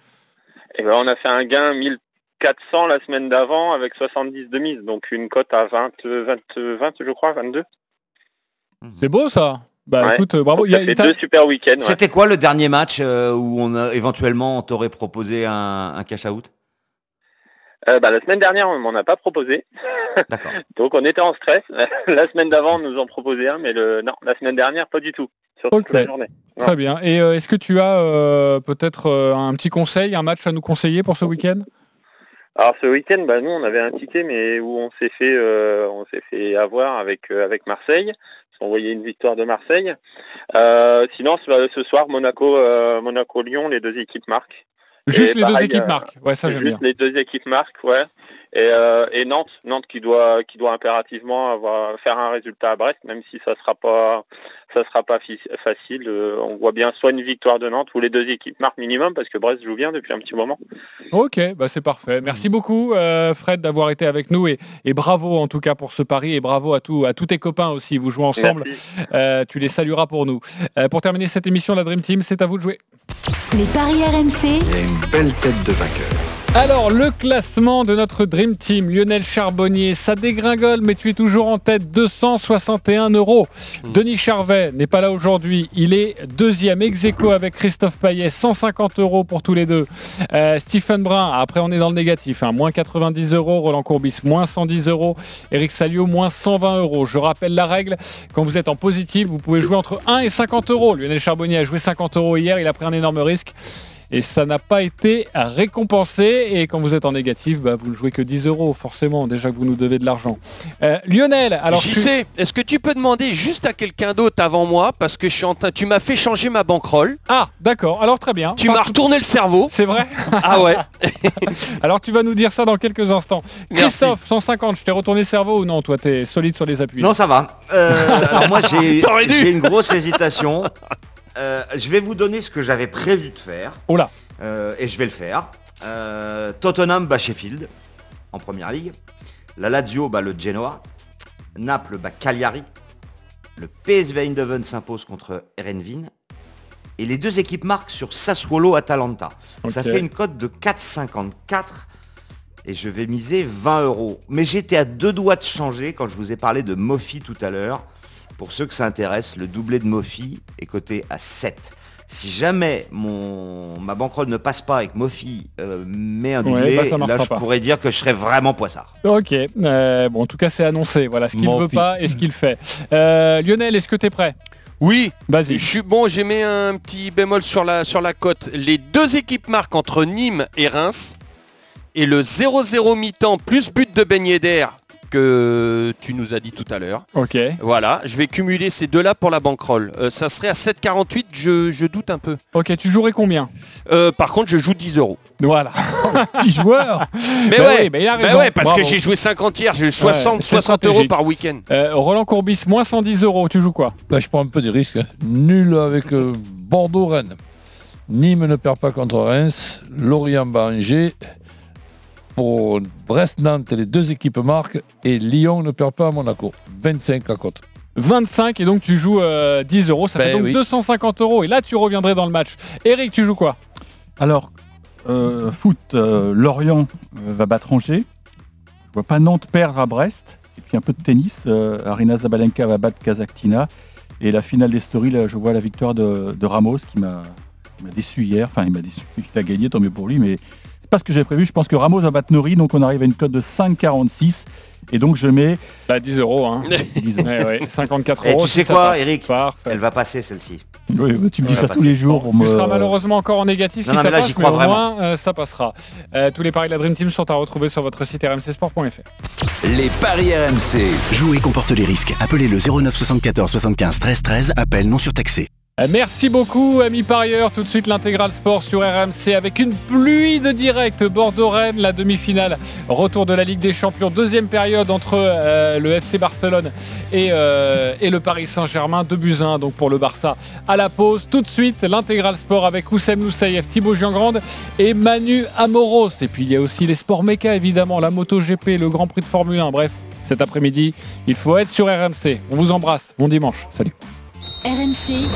V: Et ben on a fait un gain 1400 la semaine d'avant avec 70 de mise, donc une cote à 20, 20, 20 je crois, 22.
B: C'est beau ça Bah
V: Ouais.
B: écoute, euh, bravo. Il y a-
V: fait deux super week-ends. ouais.
G: C'était quoi le dernier match euh, où on a éventuellement on t'aurait proposé un, un cash out?
V: Euh, bah, la semaine dernière, on m'en a pas proposé. Donc on était en stress. la semaine d'avant, on nous en proposait un, mais le non, la semaine dernière, pas du tout. Sur toute
B: Ok.
V: la journée. Non.
B: Très bien. Et euh, est-ce que tu as euh, peut-être euh, un petit conseil, un match à nous conseiller pour ce week-end?
V: Alors ce week-end, bah, nous, on avait un ticket, mais où on s'est fait, euh, on s'est fait avoir avec euh, avec Marseille. On voyait une victoire de Marseille. Euh, sinon, ce, soir, Monaco, euh, Monaco-Lyon, les deux équipes marquent.
B: Juste
V: Et
B: les deux équipes marquent. Ouais, ça j'aime bien.
V: les deux équipes marquent, ouais. Et, euh, et Nantes, Nantes qui doit qui doit impérativement avoir faire un résultat à Brest, même si ça sera pas ça sera pas fi- facile. Euh, on voit bien soit une victoire de Nantes ou les deux équipes marquent minimum parce que Brest joue bien depuis un petit moment.
B: Ok, bah c'est parfait. Merci beaucoup euh, Fred d'avoir été avec nous et, et bravo en tout cas pour ce pari et bravo à, tout, à tous tes copains aussi. Vous jouez ensemble. Euh, tu les salueras pour nous. Euh, pour terminer cette émission, la Dream Team, c'est à vous de jouer.
A: Les paris RMC.
U: Il y a une belle tête de vainqueur.
B: Alors, le classement de notre Dream Team, Lionel Charbonnier, ça dégringole, mais tu es toujours en tête, 261 euros. Denis Charvet n'est pas là aujourd'hui, il est deuxième ex aequo avec Christophe Payet, 150 euros pour tous les deux. Euh, Stephen Brun, après on est dans le négatif, hein, moins 90 euros, Roland Courbis, moins 110 euros, Eric Salio, moins 120 euros. Je rappelle la règle, quand vous êtes en positif, vous pouvez jouer entre 1 et 50 euros. Lionel Charbonnier a joué 50 euros hier, il a pris un énorme risque et ça n'a pas été récompensé. Et quand vous êtes en négatif, bah, vous ne jouez que 10 euros, forcément, déjà que vous nous devez de l'argent. Euh, Lionel, alors
E: J'y
B: tu-
E: sais, est-ce que tu peux demander juste à quelqu'un d'autre avant moi? Parce que je suis en train- tu m'as fait changer ma banquerolle.
B: Ah, d'accord. Alors très bien.
E: Tu m'as retourné le cerveau.
B: C'est vrai
E: Ah ouais.
B: Alors tu vas nous dire ça dans quelques instants.
G: Merci.
B: Christophe, 150, je t'ai retourné le cerveau ou non? Toi, t'es solide sur les appuis.
G: Non, ça va. Euh, alors moi, j'ai une grosse hésitation. Euh, je vais vous donner ce que j'avais prévu de faire.
B: Oh là.
G: Euh, et je vais le faire. Euh, Tottenham bat Sheffield en première ligue. La Lazio bat le Genoa. Naples bat Cagliari. Le PSV Eindhoven s'impose contre Erenvin. Et les deux équipes marquent sur Sassuolo Atalanta. Ça fait une cote de 4,54 et je vais miser 20 euros. Mais j'étais à deux doigts de changer quand je vous ai parlé de Mofi tout à l'heure. Pour ceux que ça intéresse, le doublé de Mofi est coté à 7. Si jamais mon, ma banquerolle ne passe pas et que Mofi euh, met un
B: Ouais,
G: doublé,
B: bah,
G: là je
B: pas.
G: pourrais dire que je serais vraiment poissard.
B: Ok, euh, bon en tout cas c'est annoncé, voilà ce qu'il
G: Mon
B: veut pas et ce qu'il fait. Euh, Lionel, est-ce que tu es prêt?
E: Oui.
B: Vas-y.
E: Je suis bon, j'ai mis un petit bémol sur la, sur la cote. Les deux équipes marquent entre Nîmes et Reims. Et le 0-0 mi-temps plus but de Ben Yedder que tu nous as dit tout à l'heure.
B: Ok.
E: Voilà, je vais cumuler ces deux-là pour la bankroll. Euh, ça serait à 7,48, je, je doute un peu.
B: Ok, tu jouerais combien
E: Euh, Par contre, je joue 10 euros.
B: Voilà.
I: Petit joueur
E: Mais
B: Bah
E: ouais,
B: oui, mais il a
E: bah
B: raison.
E: ouais, parce
B: Bravo.
E: que j'ai joué 50 hier, j'ai eu 60,
B: Ouais, c'est
E: 60 euros
B: stratégique.
E: par week-end.
B: Euh, Roland Courbis, moins 110 euros, tu joues quoi
D: Là, je prends un peu des risques. hein. Nul avec euh, Bordeaux-Rennes. Nîmes ne perd pas contre Reims. Lorient bat Angers. Pour Brest-Nantes, les deux équipes marquent. Et Lyon ne perd pas à Monaco. 25 la cote.
B: 25 et donc tu joues euh, 10 euros, ça fait
D: Ben
B: donc
D: oui.
B: 250 euros et là tu reviendrais dans le match. Eric, tu joues quoi?
I: Alors, euh, foot, euh, Lorient euh, va battre Angers. Je vois pas Nantes perdre à Brest. Et puis un peu de tennis. euh, Arina Zabalenka va battre Kazaktina. Et la finale des stories, là, je vois la victoire de, de Ramos qui m'a qui m'a déçu hier. Enfin, il m'a déçu. Il a gagné, tant mieux pour lui. Mais c'est pas ce que j'ai prévu. Je pense que Ramos va battre Nori. Donc on arrive à une cote de 5,46. Et donc je mets...
B: Bah 10 euros. Hein.
I: 10 euros.
B: Ouais, ouais, 54
G: Et
B: euros.
G: tu sais quoi,
B: passe.
G: Eric?
B: Parfait.
G: Elle va passer celle-ci.
I: Oui, tu me dis ça
G: bah,
I: tous les jours
B: Tu
I: me...
B: seras malheureusement encore en négatif
G: Non,
B: si
G: non,
B: ça
G: mais là,
B: passe,
G: j'y crois
B: mais au
G: vraiment.
B: moins euh, ça passera. Euh, tous les paris de la Dream Team sont à retrouver sur votre site rmcsport.fr.
C: Les paris RMC.
M: Jouer comporte les risques. Appelez le 09 74 75 13 13. Appel non surtaxé.
B: Euh, Merci beaucoup, amis parieurs. Tout de suite, l'intégral sport sur RMC avec une pluie de direct. Bordeaux-Rennes, la demi-finale. Retour de la Ligue des Champions. Deuxième période entre euh, le FC Barcelone et, euh, et le Paris Saint-Germain. 2 buts à 1 donc pour le Barça à la pause. Tout de suite, l'intégral sport avec Oussem Moussaïef, Thibaut Giangrande et Manu Amoros. Et puis il y a aussi les sports méca évidemment, la moto GP, le Grand Prix de Formule 1. Bref, cet après-midi, il faut être sur RMC. On vous embrasse. Bon dimanche. Salut.
A: RMC,